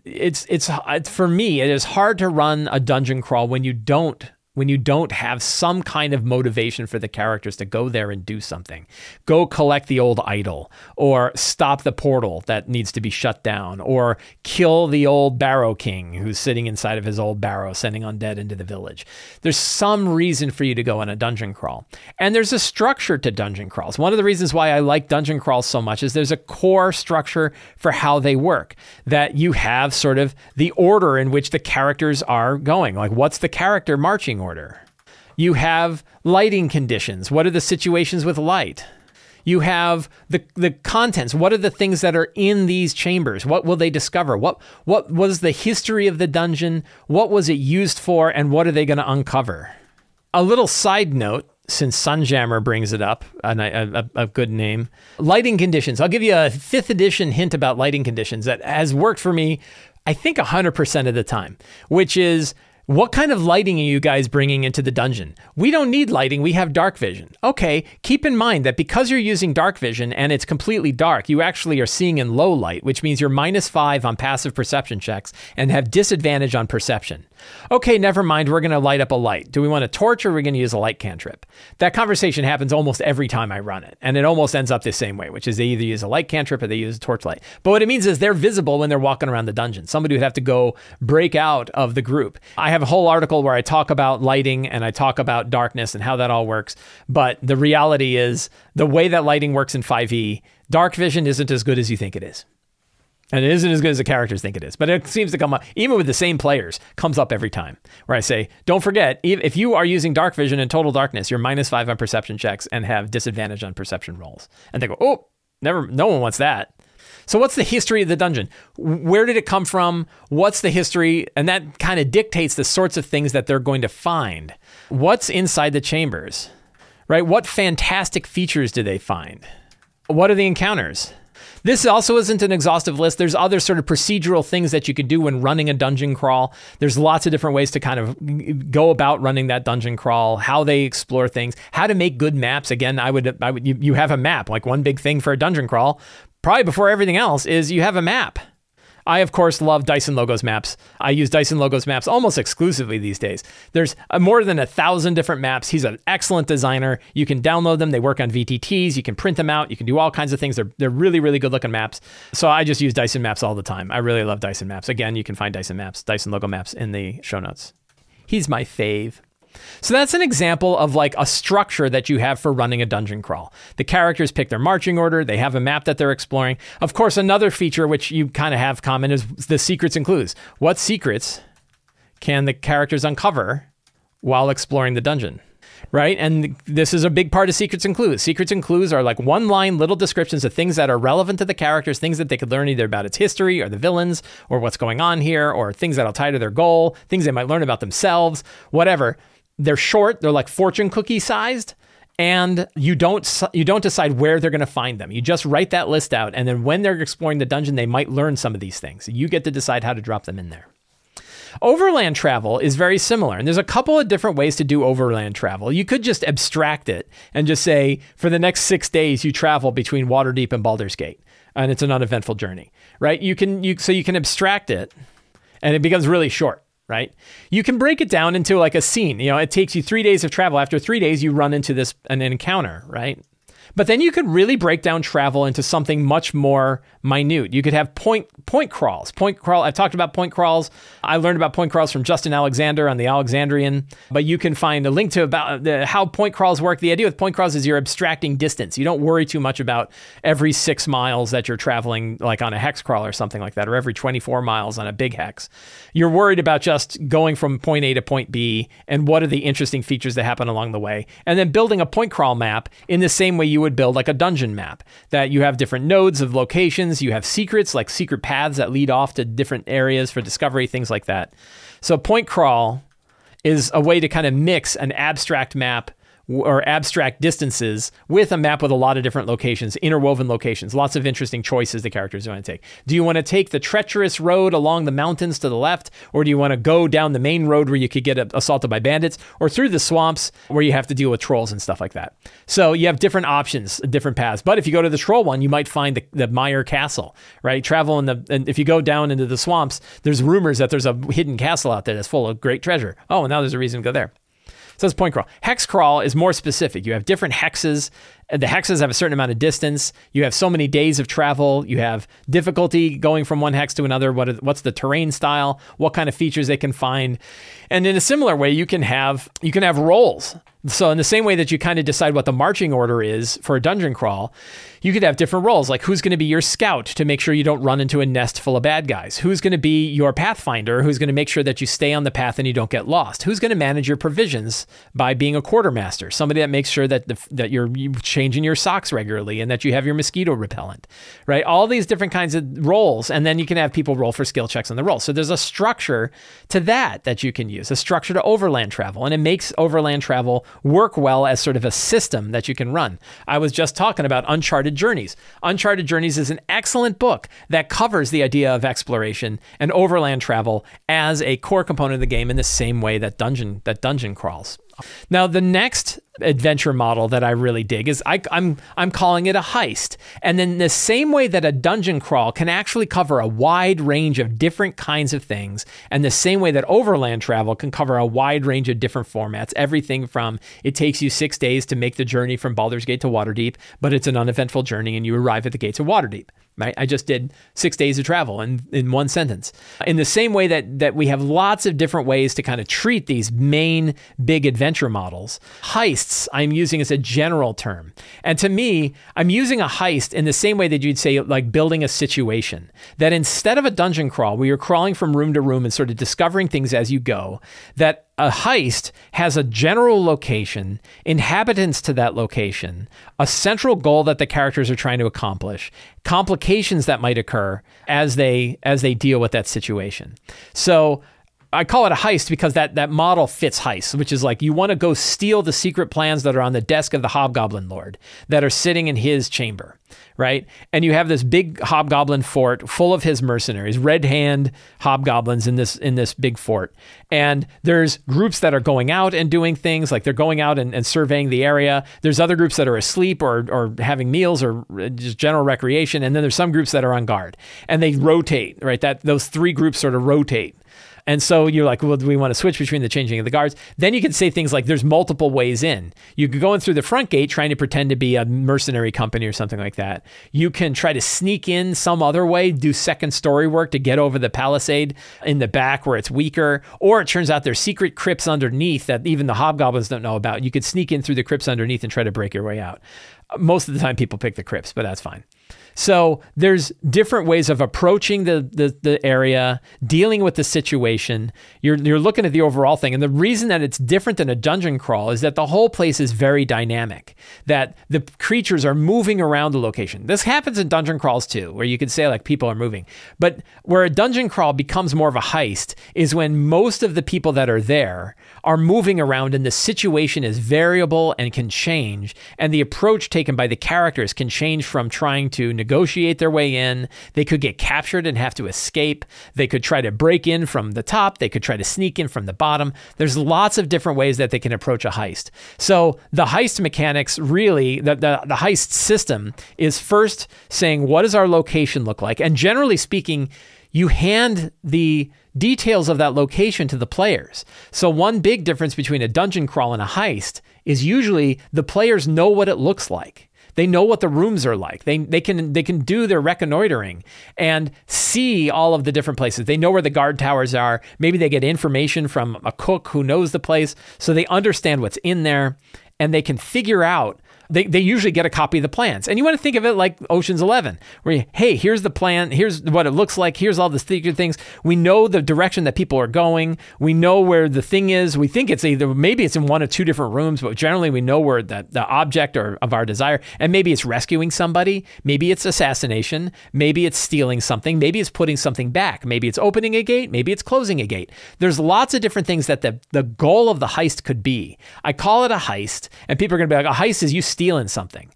Speaker 1: it's it's for me it is hard to run a dungeon crawl when you don't when you don't have some kind of motivation for the characters to go there and do something. Go collect the old idol, or stop the portal that needs to be shut down, or kill the old Barrow King who's sitting inside of his old barrow, sending undead into the village. There's some reason for you to go on a dungeon crawl. And there's a structure to dungeon crawls. One of the reasons why I like dungeon crawls so much is there's a core structure for how they work, that you have sort of the order in which the characters are going. Like, what's the character marching order. You have lighting conditions. What are the situations with light? You have the the contents. What are the things that are in these chambers? What will they discover? What what was the history of the dungeon? What was it used for? And what are they going to uncover? A little side note, since Sunjammer brings it up, a, a, a, good name. Lighting conditions. I'll give you a fifth edition hint about lighting conditions that has worked for me, I think, 100% of the time, which is what kind of lighting are you guys bringing into the dungeon? We don't need lighting, we have dark vision. Okay, keep in mind that because you're using dark vision and it's completely dark, you actually are seeing in low light, which means you're minus five on passive perception checks and have disadvantage on perception. Okay, never mind, we're gonna light up a light. Do we want a torch or are we gonna use a light cantrip? That conversation happens almost every time I run it, and it almost ends up the same way, which is they either use a light cantrip or they use a torchlight. But what it means is they're visible when they're walking around the dungeon. Somebody would have to go break out of the group. I have a whole article where I talk about lighting and I talk about darkness and how that all works. But the reality is, the way that lighting works in 5e, dark vision isn't as good as you think it is. And it isn't as good as the characters think it is. But it seems to come up, even with the same players, comes up every time. Where I say, don't forget, if you are using dark vision in total darkness, you're minus five on perception checks and have disadvantage on perception rolls. And they go, oh, never, no one wants that. So, what's the history of the dungeon? Where did it come from? What's the history? And that kind of dictates the sorts of things that they're going to find. What's inside the chambers, right? What fantastic features do they find? What are the encounters? This also isn't an exhaustive list. There's other sort of procedural things that you could do when running a dungeon crawl. There's lots of different ways to kind of go about running that dungeon crawl, how they explore things, how to make good maps. Again, I would, I would you, you have a map. Like one big thing for a dungeon crawl, probably before everything else, is you have a map. I, of course, love Dyson Logos maps. I use Dyson Logos maps almost exclusively these days. There's uh, more than a thousand different maps. He's an excellent designer. You can download them. They work on VTTs. You can print them out. You can do all kinds of things. They're, they're really, really good looking maps. So I just use Dyson maps all the time. I really love Dyson maps. Again, you can find Dyson maps, Dyson Logo maps in the show notes. He's my fave. So that's an example of like a structure that you have for running a dungeon crawl. The characters pick their marching order, they have a map that they're exploring. Of course, another feature which you kind of have common is the secrets and clues. What secrets can the characters uncover while exploring the dungeon? right? And this is a big part of Secrets and Clues. Secrets and Clues are like one line little descriptions of things that are relevant to the characters, things that they could learn either about its history or the villains or what's going on here or things that'll tie to their goal, things they might learn about themselves, whatever. They're short, they're like fortune cookie sized and you don't you don't decide where they're going to find them. You just write that list out and then when they're exploring the dungeon they might learn some of these things. You get to decide how to drop them in there. Overland travel is very similar, and there's a couple of different ways to do overland travel. You could just abstract it and just say, for the next six days, you travel between Waterdeep and Baldur's Gate, and it's an uneventful journey, right? You can you so you can abstract it, and it becomes really short right? You can break it down into like a scene. You know, it takes you three days of travel. After three days, you run into this an encounter, right? But then you could really break down travel into something much more minute. You could have point point crawls. Point crawl. I've talked about point crawls. I learned about point crawls from Justin Alexander on the Alexandrian. But you can find a link to about uh, the, how point crawls work. The idea with point crawls is you're abstracting distance. You don't worry too much about every six miles that you're traveling, like on a hex crawl or something like that, or every 24 miles on a big hex. You're worried about just going from point A to point B and what are the interesting features that happen along the way, and then building a point crawl map in the same way you would build like a dungeon map that you have different nodes of locations, you have secrets like secret paths that lead off to different areas for discovery, things like that. So point crawl is a way to kind of mix an abstract map or abstract distances with a map with a lot of different locations, interwoven locations, lots of interesting choices the characters want to take. Do you want to take the treacherous road along the mountains to the left, or do you want to go down the main road where you could get assaulted by bandits, or through the swamps where you have to deal with trolls and stuff like that? So you have different options, different paths. But if you go to the troll one, you might find the, the Mire Castle, right? Travel in the, and if you go down into the swamps, there's rumors that there's a hidden castle out there that's full of great treasure. Oh, now there's a reason to go there. So that's point crawl. Hex crawl is more specific. You have different hexes. The hexes have a certain amount of distance. You have so many days of travel. You have difficulty going from one hex to another. What is, what's the terrain style? What kind of features they can find? And in a similar way, you can have you can have roles. So in the same way that you kind of decide what the marching order is for a dungeon crawl, you could have different roles, like who's going to be your scout to make sure you don't run into a nest full of bad guys? Who's going to be your pathfinder, who's going to make sure that you stay on the path and you don't get lost? Who's going to manage your provisions by being a quartermaster, somebody that makes sure that the, that you're changing your socks regularly and that you have your mosquito repellent, right? All these different kinds of roles, and then you can have people roll for skill checks on the roll. So there's a structure to that that you can use, a structure to overland travel, and it makes overland travel work well as sort of a system that you can run. I was just talking about Uncharted Journeys. Uncharted Journeys is an excellent book that covers the idea of exploration and overland travel as a core component of the game in the same way that dungeon that dungeon crawls. Now, the next adventure model that I really dig is I, am I'm, I'm calling it a heist. And then the same way that a dungeon crawl can actually cover a wide range of different kinds of things, and the same way that overland travel can cover a wide range of different formats, everything from it takes you six days to make the journey from Baldur's Gate to Waterdeep, but it's an uneventful journey and you arrive at the gates of Waterdeep right? I just did six days of travel in, in one sentence. In the same way that that we have lots of different ways to kind of treat these main big adventure models, heist heists I'm using as a general term. And to me, I'm using a heist in the same way that you'd say, like building a situation. That instead of a dungeon crawl where you're crawling from room to room and sort of discovering things as you go, that a heist has a general location, inhabitants to that location, a central goal that the characters are trying to accomplish, complications that might occur as they as they deal with that situation. So I call it a heist because that that model fits heist, which is like you want to go steal the secret plans that are on the desk of the Hobgoblin Lord that are sitting in his chamber, right? And you have this big Hobgoblin fort full of his mercenaries, red hand hobgoblins in this in this big fort. And there's groups that are going out and doing things like they're going out and, and surveying the area. There's other groups that are asleep or or having meals or uh, just general recreation, and then there's some groups that are on guard and they rotate, right? That those three groups sort of rotate and so you're like, well, do we want to switch between the changing of the guards? Then you can say things like, there's multiple ways in. You could go in through the front gate trying to pretend to be a mercenary company or something like that. You can try to sneak in some other way, do second story work to get over the palisade in the back where it's weaker. Or it turns out there's secret crypts underneath that even the hobgoblins don't know about. You could sneak in through the crypts underneath and try to break your way out. Most of the time, people pick the crypts, but that's fine. So there's different ways of approaching the, the, the area, dealing with the situation. You're, you're looking at the overall thing. And the reason that it's different than a dungeon crawl is that the whole place is very dynamic, that the creatures are moving around the location. This happens in dungeon crawls too, where you could say like people are moving. But where a dungeon crawl becomes more of a heist is when most of the people that are there are moving around and the situation is variable and can change. And the approach taken by the characters can change from trying to negotiate their way in. They could get captured and have to escape. They could try to break in from the top. They could try to sneak in from the bottom. There's lots of different ways that they can approach a heist. So the heist mechanics really, the, the, the heist system is first saying, what does our location look like? And generally speaking, you hand the details of that location to the players. So, one big difference between a dungeon crawl and a heist is usually the players know what it looks like. They know what the rooms are like. They, they can they can do their reconnoitering and see all of the different places. They know where the guard towers are. Maybe they get information from a cook who knows the place, so they understand what's in there and they can figure out they, they usually get a copy of the plans. And you want to think of it like Ocean's 11, where, you, hey, here's the plan, here's what it looks like, here's all the secret things. We know the direction that people are going. We know where the thing is. We think it's either, maybe it's in one of two different rooms, but generally we know where the, the object or of our desire, and maybe it's rescuing somebody, maybe it's assassination, maybe it's stealing something, maybe it's putting something back, maybe it's opening a gate, maybe it's closing a gate. There's lots of different things that the, the goal of the heist could be. I call it a heist, and people are going to be like, a heist is you stealing something.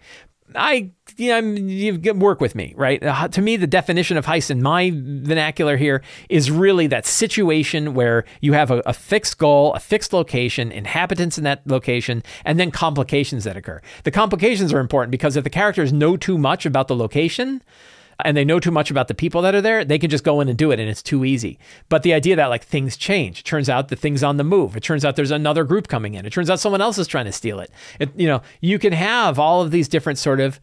Speaker 1: I, you know, you work with me, right? Uh, to me, the definition of heist in my vernacular here is really that situation where you have a, a, fixed goal, a fixed location, inhabitants in that location, and then complications that occur. The complications are important because if the characters know too much about the location, and they know too much about the people that are there, they can just go in and do it and it's too easy. But the idea that like things change, it turns out the thing's on the move. It turns out there's another group coming in. It turns out someone else is trying to steal it. it you know, you can have all of these different sort of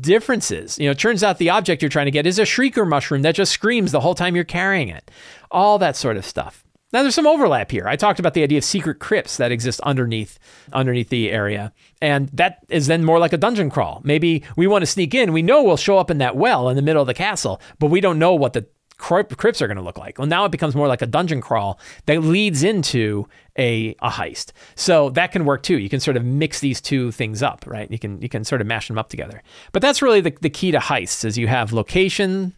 Speaker 1: differences. You know, it turns out the object you're trying to get is a shrieker mushroom that just screams the whole time you're carrying it. All that sort of stuff. Now there's some overlap here. I talked about the idea of secret crypts that exist underneath underneath the area. And that is then more like a dungeon crawl. Maybe we want to sneak in. We know we'll show up in that well in the middle of the castle, but we don't know what the crypts are going to look like. Well, now it becomes more like a dungeon crawl that leads into a, a heist. So that can work too. You can sort of mix these two things up, right? You can you can sort of mash them up together. But that's really the, the key to heists is you have location,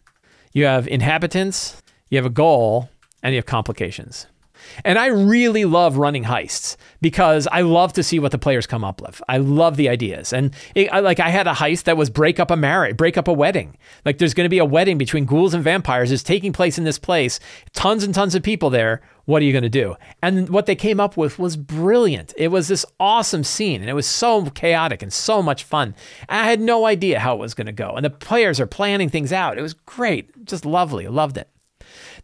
Speaker 1: you have inhabitants, you have a goal, and you have complications. And I really love running heists because I love to see what the players come up with. I love the ideas. And it, I, like I had a heist that was break up a marriage, break up a wedding. Like there's going to be a wedding between ghouls and vampires is taking place in this place. Tons and tons of people there. What are you going to do? And what they came up with was brilliant. It was this awesome scene and it was so chaotic and so much fun. I had no idea how it was going to go. And the players are planning things out. It was great. Just lovely. Loved it.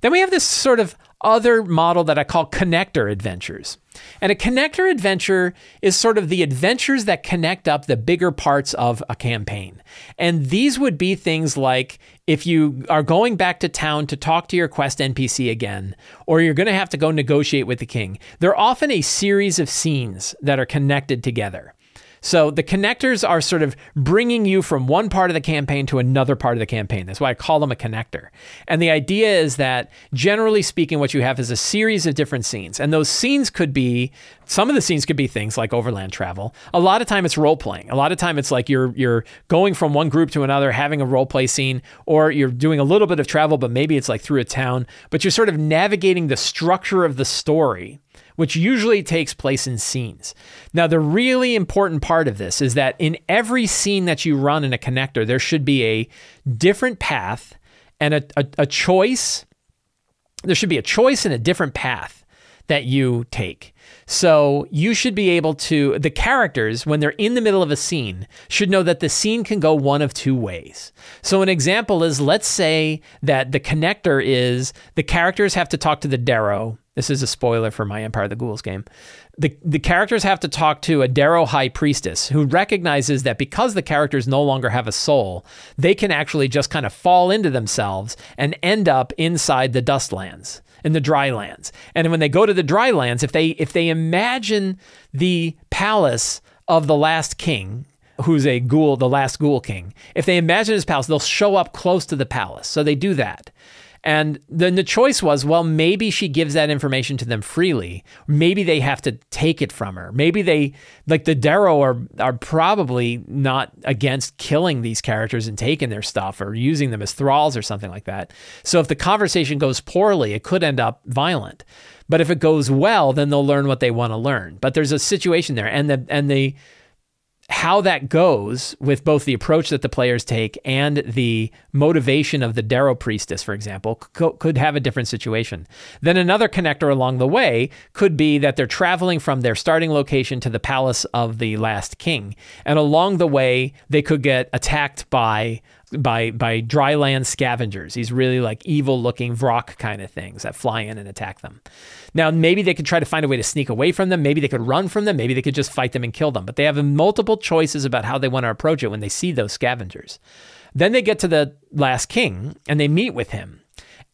Speaker 1: Then we have this sort of other model that I call connector adventures. And a connector adventure is sort of the adventures that connect up the bigger parts of a campaign. And these would be things like if you are going back to town to talk to your quest NPC again, or you're going to have to go negotiate with the king, they're often a series of scenes that are connected together. So the connectors are sort of bringing you from one part of the campaign to another part of the campaign. That's why I call them a connector. And the idea is that generally speaking, what you have is a series of different scenes. And those scenes could be some of the scenes could be things like overland travel. A lot of time it's role playing. A lot of time it's like you're you're going from one group to another, having a role play scene, or you're doing a little bit of travel, but maybe it's like through a town. But you're sort of navigating the structure of the story which usually takes place in scenes. Now, the really important part of this is that in every scene that you run in a connector, there should be a different path and a, a, a choice. There should be a choice and a different path that you take. So you should be able to, the characters, when they're in the middle of a scene, should know that the scene can go one of two ways. So an example is let's say that the connector is the characters have to talk to the Derro this is a spoiler for my Empire of the Ghouls game. The, the characters have to talk to a Derro High Priestess who recognizes that because the characters no longer have a soul, they can actually just kind of fall into themselves and end up inside the Dustlands in the dry lands. And when they go to the dry lands, if they if they imagine the palace of the last king, who's a ghoul, the last ghoul king, if they imagine his palace, they'll show up close to the palace. So they do that. And then the choice was, well, maybe she gives that information to them freely. Maybe they have to take it from her. Maybe they, like the Derro, are are probably not against killing these characters and taking their stuff or using them as thralls or something like that. So if the conversation goes poorly, it could end up violent. But if it goes well, then they'll learn what they want to learn. But there's a situation there, and the and the how that goes with both the approach that the players take and the motivation of the Derro priestess, for example, could have a different situation. Then another connector along the way could be that they're traveling from their starting location to the palace of the last king. And along the way, they could get attacked by by by dryland scavengers. These really like evil looking Vrock kind of things that fly in and attack them. Now maybe they could try to find a way to sneak away from them. Maybe they could run from them. Maybe they could just fight them and kill them. But they have multiple choices about how they want to approach it when they see those scavengers. Then they get to the last king and they meet with him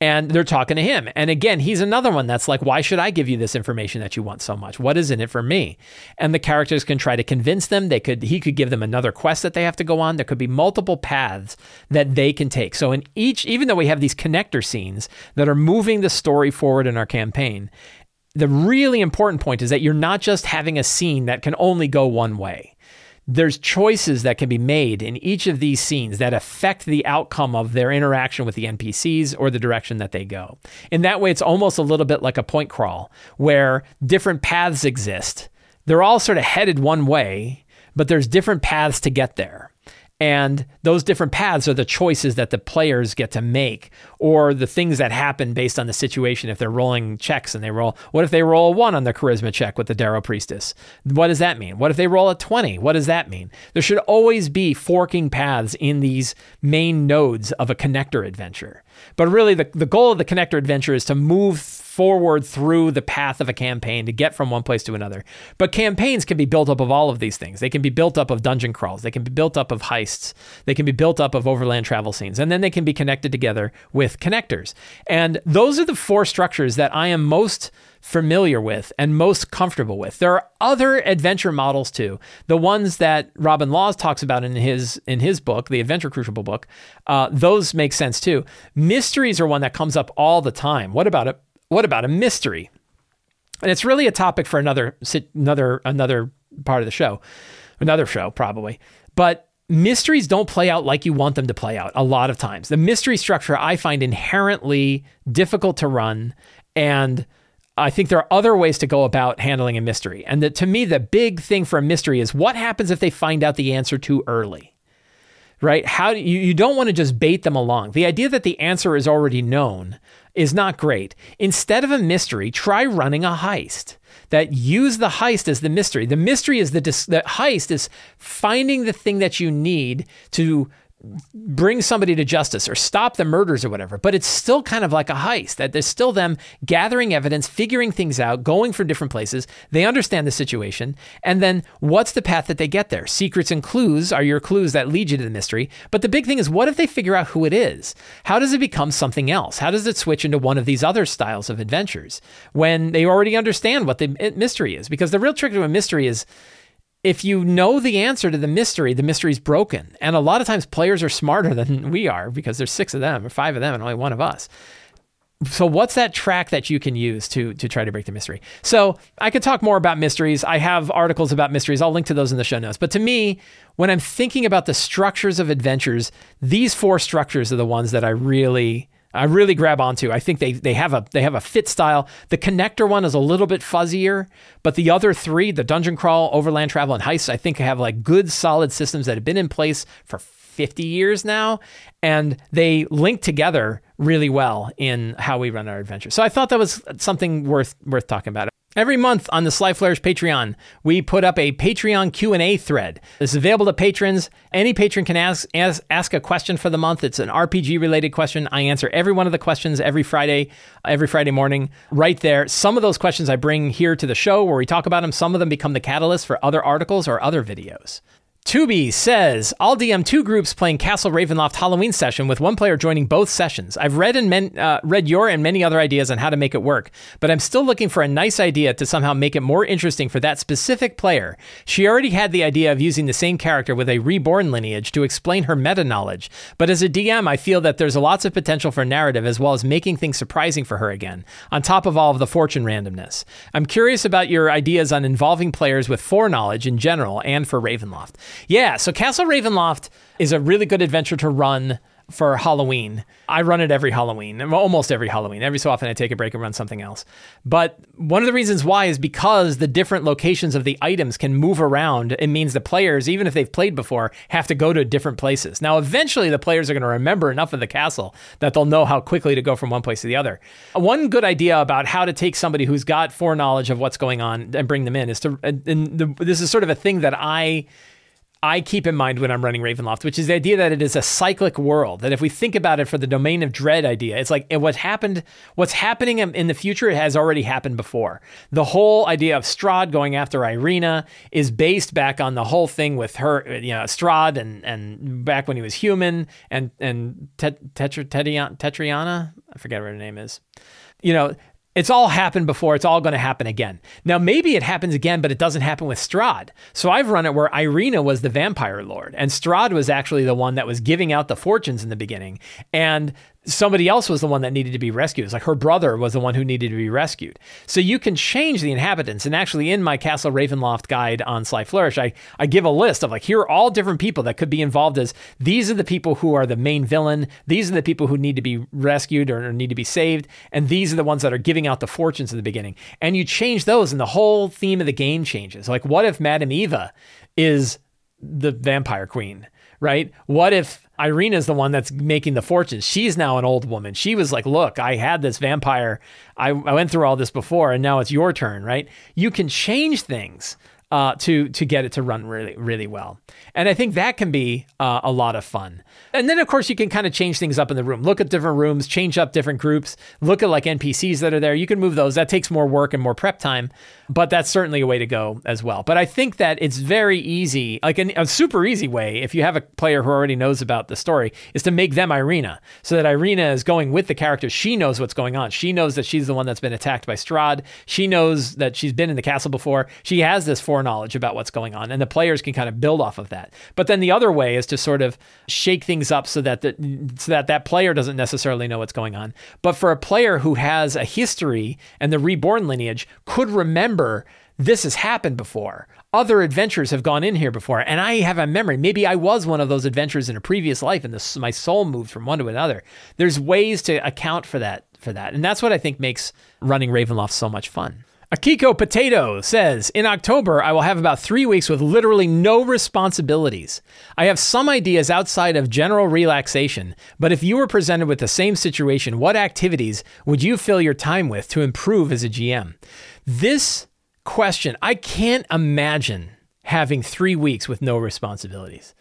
Speaker 1: and they're talking to him. And again, he's another one that's like, why should I give you this information that you want so much? What is in it for me? And the characters can try to convince them. They could he could give them another quest that they have to go on. There could be multiple paths that they can take. So in each, even though we have these connector scenes that are moving the story forward in our campaign, the really important point is that you're not just having a scene that can only go one way there's choices that can be made in each of these scenes that affect the outcome of their interaction with the NPCs or the direction that they go. In that way, it's almost a little bit like a point crawl where different paths exist. They're all sort of headed one way, but there's different paths to get there. And those different paths are the choices that the players get to make, or the things that happen based on the situation. If they're rolling checks and they roll, what if they roll a one on their charisma check with the Derro Priestess? What does that mean? What if they roll a 20? What does that mean? There should always be forking paths in these main nodes of a connector adventure. But really, the, the goal of the connector adventure is to move forward through the path of a campaign to get from one place to another. But campaigns can be built up of all of these things. They can be built up of dungeon crawls, they can be built up of heists, they can be built up of overland travel scenes, and then they can be connected together with connectors. And those are the four structures that I am most familiar with and most comfortable with. There are other adventure models too. The ones that Robin Laws talks about in his in his book, the Adventure Crucible book, uh, those make sense too. Mysteries are one that comes up all the time. What about it? What about a mystery? And it's really a topic for another another another part of the show, another show probably. But mysteries don't play out like you want them to play out a lot of times. The mystery structure I find inherently difficult to run and I think there are other ways to go about handling a mystery. And the, to me, the big thing for a mystery is what happens if they find out the answer too early? Right? How do you, you don't want to just bait them along. The idea that the answer is already known is not great. Instead of a mystery, try running a heist that use the heist as the mystery. The mystery is the, the heist is finding the thing that you need to bring somebody to justice or stop the murders or whatever, but it's still kind of like a heist that there's still them gathering evidence, figuring things out, going from different places. They understand the situation. And then what's the path that they get there? Secrets and clues are your clues that lead you to the mystery. But the big thing is, what if they figure out who it is? How does it become something else? How does it switch into one of these other styles of adventures when they already understand what the mystery is? Because the real trick to a mystery is if you know the answer to the mystery, the mystery's broken. And a lot of times players are smarter than we are because there's six of them or five of them and only one of us. So what's that track that you can use to to try to break the mystery? So I could talk more about mysteries. I have articles about mysteries. I'll link to those in the show notes. But to me, when I'm thinking about the structures of adventures, these four structures are the ones that I really I really grab onto. I think they they have a they have a fit style. The connector one is a little bit fuzzier, but the other three, the dungeon crawl, overland travel, and heists, I think have like good solid systems that have been in place for 50 years now, and they link together really well in how we run our adventure. So I thought that was something worth worth talking about. Every month on the Sly Flourish Patreon, we put up a Patreon Q&A thread. This is available to patrons. Any patron can ask, ask, ask a question for the month. It's an RPG related question. I answer every one of the questions every Friday, every Friday morning right there. Some of those questions I bring here to the show where we talk about them. Some of them become the catalyst for other articles or other videos. Tubi says, I'll DM two groups playing Castle Ravenloft Halloween session with one player joining both sessions. I've read and men, uh, read your and many other ideas on how to make it work, but I'm still looking for a nice idea to somehow make it more interesting for that specific player. She already had the idea of using the same character with a reborn lineage to explain her meta knowledge, but as a DM, I feel that there's lots of potential for narrative as well as making things surprising for her again, on top of all of the fortune randomness. I'm curious about your ideas on involving players with foreknowledge in general and for Ravenloft. Yeah, so Castle Ravenloft is a really good adventure to run for Halloween. I run it every Halloween, almost every Halloween. Every so often I take a break and run something else. But one of the reasons why is because the different locations of the items can move around. It means the players, even if they've played before, have to go to different places. Now, eventually the players are going to remember enough of the castle that they'll know how quickly to go from one place to the other. One good idea about how to take somebody who's got foreknowledge of what's going on and bring them in is to, and this is sort of a thing that I I keep in mind when I'm running Ravenloft, which is the idea that it is a cyclic world. That if we think about it for the domain of dread idea, it's like what happened, what's happening in the future has already happened before. The whole idea of Strahd going after Ireena is based back on the whole thing with her, you know, Strahd and and back when he was human and and Tetriana, I forget what her name is. You know, it's all happened before. It's all going to happen again. Now, maybe it happens again, but it doesn't happen with Strahd. So I've run it where Ireena was the vampire lord, and Strahd was actually the one that was giving out the fortunes in the beginning. And somebody else was the one that needed to be rescued. It's like her brother was the one who needed to be rescued. So you can change the inhabitants. And actually, in my Castle Ravenloft guide on Sly Flourish, I, I give a list of like, here are all different people that could be involved as these are the people who are the main villain. These are the people who need to be rescued or, or need to be saved. And these are the ones that are giving out the fortunes in the beginning. And you change those, and the whole theme of the game changes. Like, what if Madame Eva is the vampire queen? right? What if Ireena is the one that's making the fortunes? She's now an old woman. She was like, look, I had this vampire. I, I went through all this before, and now it's your turn, right? You can change things uh, to to get it to run really really well. And I think that can be uh, a lot of fun. And then of course you can kind of change things up in the room. Look at different rooms, change up different groups, look at like NPCs that are there. You can move those. That takes more work and more prep time, but that's certainly a way to go as well. But I think that it's very easy, like an, a super easy way if you have a player who already knows about the story, is to make them Ireena so that Ireena is going with the character. She knows what's going on. She knows that she's the one that's been attacked by Strahd. She knows that she's been in the castle before. She has this foreknowledge about what's going on, and the players can kind of build off of that. But then the other way is to sort of shake things up so that the, so that that player doesn't necessarily know what's going on. But for a player who has a history and the reborn lineage could remember this has happened before. Other adventures have gone in here before, and I have a memory. Maybe I was one of those adventures in a previous life, and this, my soul moved from one to another. There's ways to account for that. For that, and that's what I think makes running Ravenloft so much fun. Akiko Potato says, In October, I will have about three weeks with literally no responsibilities. I have some ideas outside of general relaxation, but if you were presented with the same situation, what activities would you fill your time with to improve as a GM? This question, I can't imagine having three weeks with no responsibilities.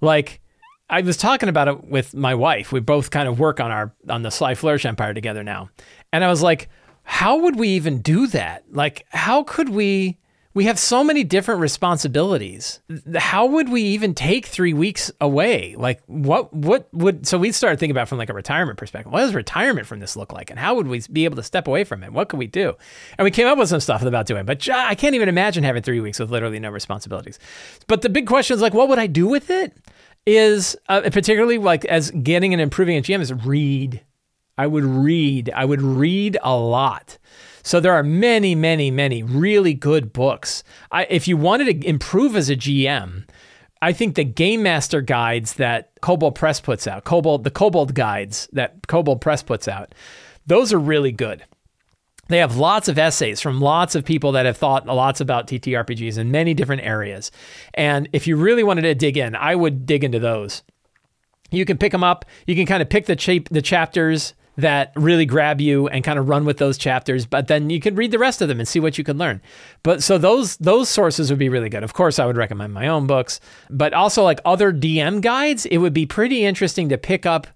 Speaker 1: Like, I was talking about it with my wife. We both kind of work on our on the Sly Flourish Empire together now. And I was like, how would we even do that? Like, how could we we have so many different responsibilities. How would we even take three weeks away? Like, what, what would, so we started thinking about from like a retirement perspective. What does retirement from this look like? And how would we be able to step away from it? What could we do? And we came up with some stuff about doing, but I can't even imagine having three weeks with literally no responsibilities. But the big question is like, what would I do with it? Is uh, particularly like as getting and improving a GM is read. I would read. I would read a lot. So there are many, many, many really good books. I, if you wanted to improve as a GM, I think the game master guides that Kobold Press puts out, Kobold the Kobold guides that Kobold Press puts out, those are really good. They have lots of essays from lots of people that have thought lots about TTRPGs in many different areas. And if you really wanted to dig in, I would dig into those. You can pick them up. You can kind of pick the, cha- the chapters that really grab you and kind of run with those chapters but then you can read the rest of them and see what you can learn. But so those those sources would be really good. Of course i would recommend my own books but also like other dm guides it would be pretty interesting to pick up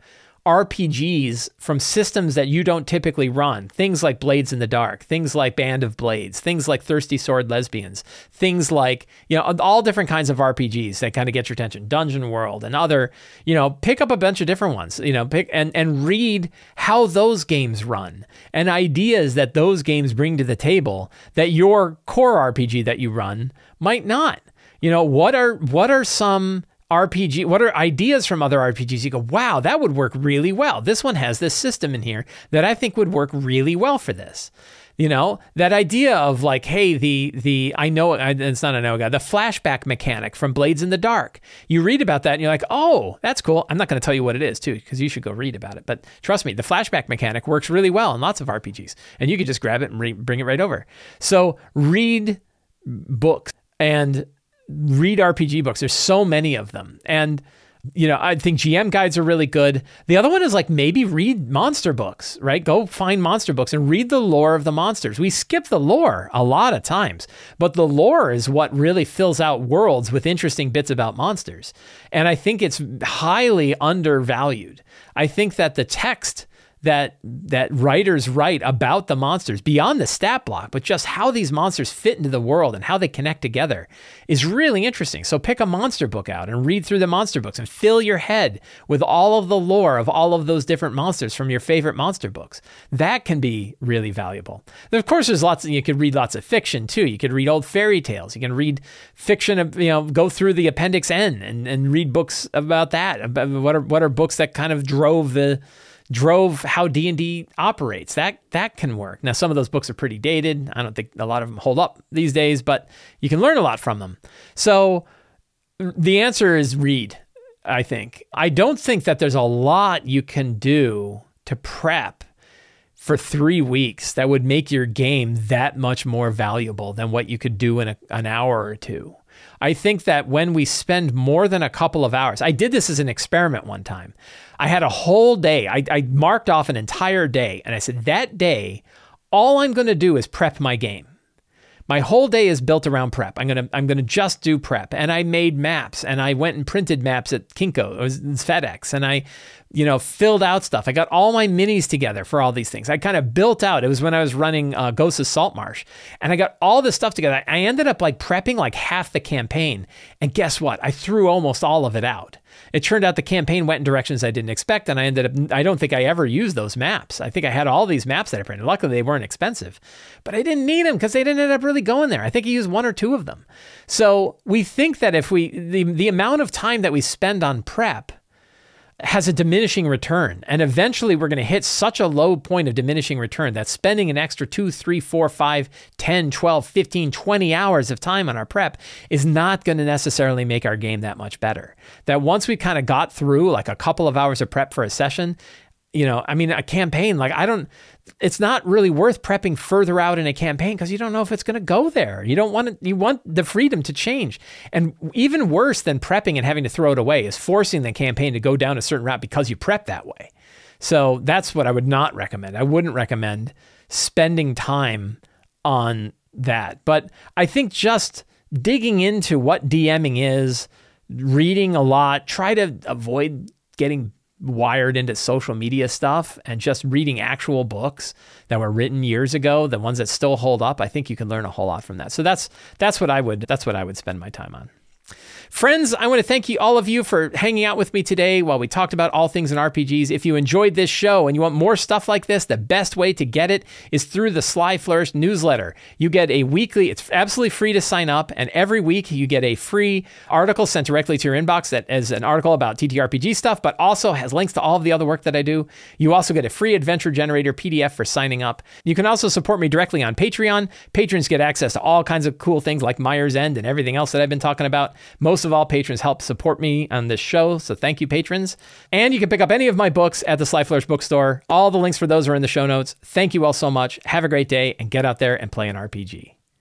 Speaker 1: RPGs from systems that you don't typically run. Things like Blades in the Dark, things like Band of Blades, things like Thirsty Sword Lesbians, things like, you know, all different kinds of RPGs that kind of get your attention. Dungeon World and other, you know, pick up a bunch of different ones, you know, pick and and read how those games run and ideas that those games bring to the table that your core RPG that you run might not. You know, what are what are some RPG, what are ideas from other RPGs? You go, wow, that would work really well. This one has this system in here that I think would work really well for this. You know, that idea of like, hey, the the I know it's not a know guy, the flashback mechanic from Blades in the Dark. You read about that and you're like, oh, that's cool. I'm not going to tell you what it is too, because you should go read about it. But trust me, the flashback mechanic works really well in lots of RPGs, and you could just grab it and re- bring it right over. So read books and read RPG books. There's so many of them. And you know, I think GM guides are really good. The other one is like maybe read monster books, right? Go find monster books and read the lore of the monsters. We skip the lore a lot of times, but the lore is what really fills out worlds with interesting bits about monsters. And I think it's highly undervalued. I think that the text that that writers write about the monsters beyond the stat block, but just how these monsters fit into the world and how they connect together is really interesting. So pick a monster book out and read through the monster books and fill your head with all of the lore of all of those different monsters from your favorite monster books. That can be really valuable. Of course there's lots of, you could read lots of fiction too. You could read old fairy tales. You can read fiction of, you know, go through the appendix N and, and read books about that. About what are what are books that kind of drove the drove how D&D operates. That that can work. Now some of those books are pretty dated. I don't think a lot of them hold up these days, but you can learn a lot from them. So the answer is read, I think. I don't think that there's a lot you can do to prep for three weeks that would make your game that much more valuable than what you could do in a, an hour or two. I think that when we spend more than a couple of hours, I did this as an experiment one time. I had a whole day. I, I marked off an entire day, and I said, that day, all I'm going to do is prep my game. My whole day is built around prep. I'm gonna I'm gonna just do prep, and I made maps, and I went and printed maps at Kinko, it was FedEx, and I you know, filled out stuff. I got all my minis together for all these things. I kind of built out. It was when I was running uh, Ghosts of Saltmarsh, and I got all this stuff together. I ended up like prepping like half the campaign, and guess what? I threw almost all of it out. It turned out the campaign went in directions I didn't expect, and I ended up. I don't think I ever used those maps. I think I had all these maps that I printed. Luckily, they weren't expensive, but I didn't need them because they didn't end up really going there. I think I used one or two of them. So we think that if we the the amount of time that we spend on prep has a diminishing return. And eventually we're going to hit such a low point of diminishing return that spending an extra 2, 3, 4, 5, 10, 12, 15, 20 hours of time on our prep is not going to necessarily make our game that much better. That once we kind of got through like a couple of hours of prep for a session, you know, I mean, a campaign, like I don't, it's not really worth prepping further out in a campaign because you don't know if it's going to go there. You don't want to, you want the freedom to change. And even worse than prepping and having to throw it away is forcing the campaign to go down a certain route because you prep that way. So that's what I would not recommend. I wouldn't recommend spending time on that. But I think just digging into what DMing is, reading a lot. Try to avoid getting wired into social media stuff and just reading actual books that were written years ago, the ones that still hold up. I think you can learn a whole lot from that. So that's that's what I would that's what I would spend my time on. Friends, I want to thank you, all of you, for hanging out with me today while we talked about all things in RPGs. If you enjoyed this show and you want more stuff like this, the best way to get it is through the Sly Flourish newsletter. You get a weekly, it's absolutely free to sign up, and every week you get a free article sent directly to your inbox that is an article about TTRPG stuff, but also has links to all of the other work that I do. You also get a free adventure generator PDF for signing up. You can also support me directly on Patreon. Patrons get access to all kinds of cool things like Mire's End and everything else that I've been talking about. Most of all, patrons help support me on this show. So thank you, patrons. And you can pick up any of my books at the Sly Flourish bookstore. All the links for those are in the show notes. Thank you all so much. Have a great day and get out there and play an RPG.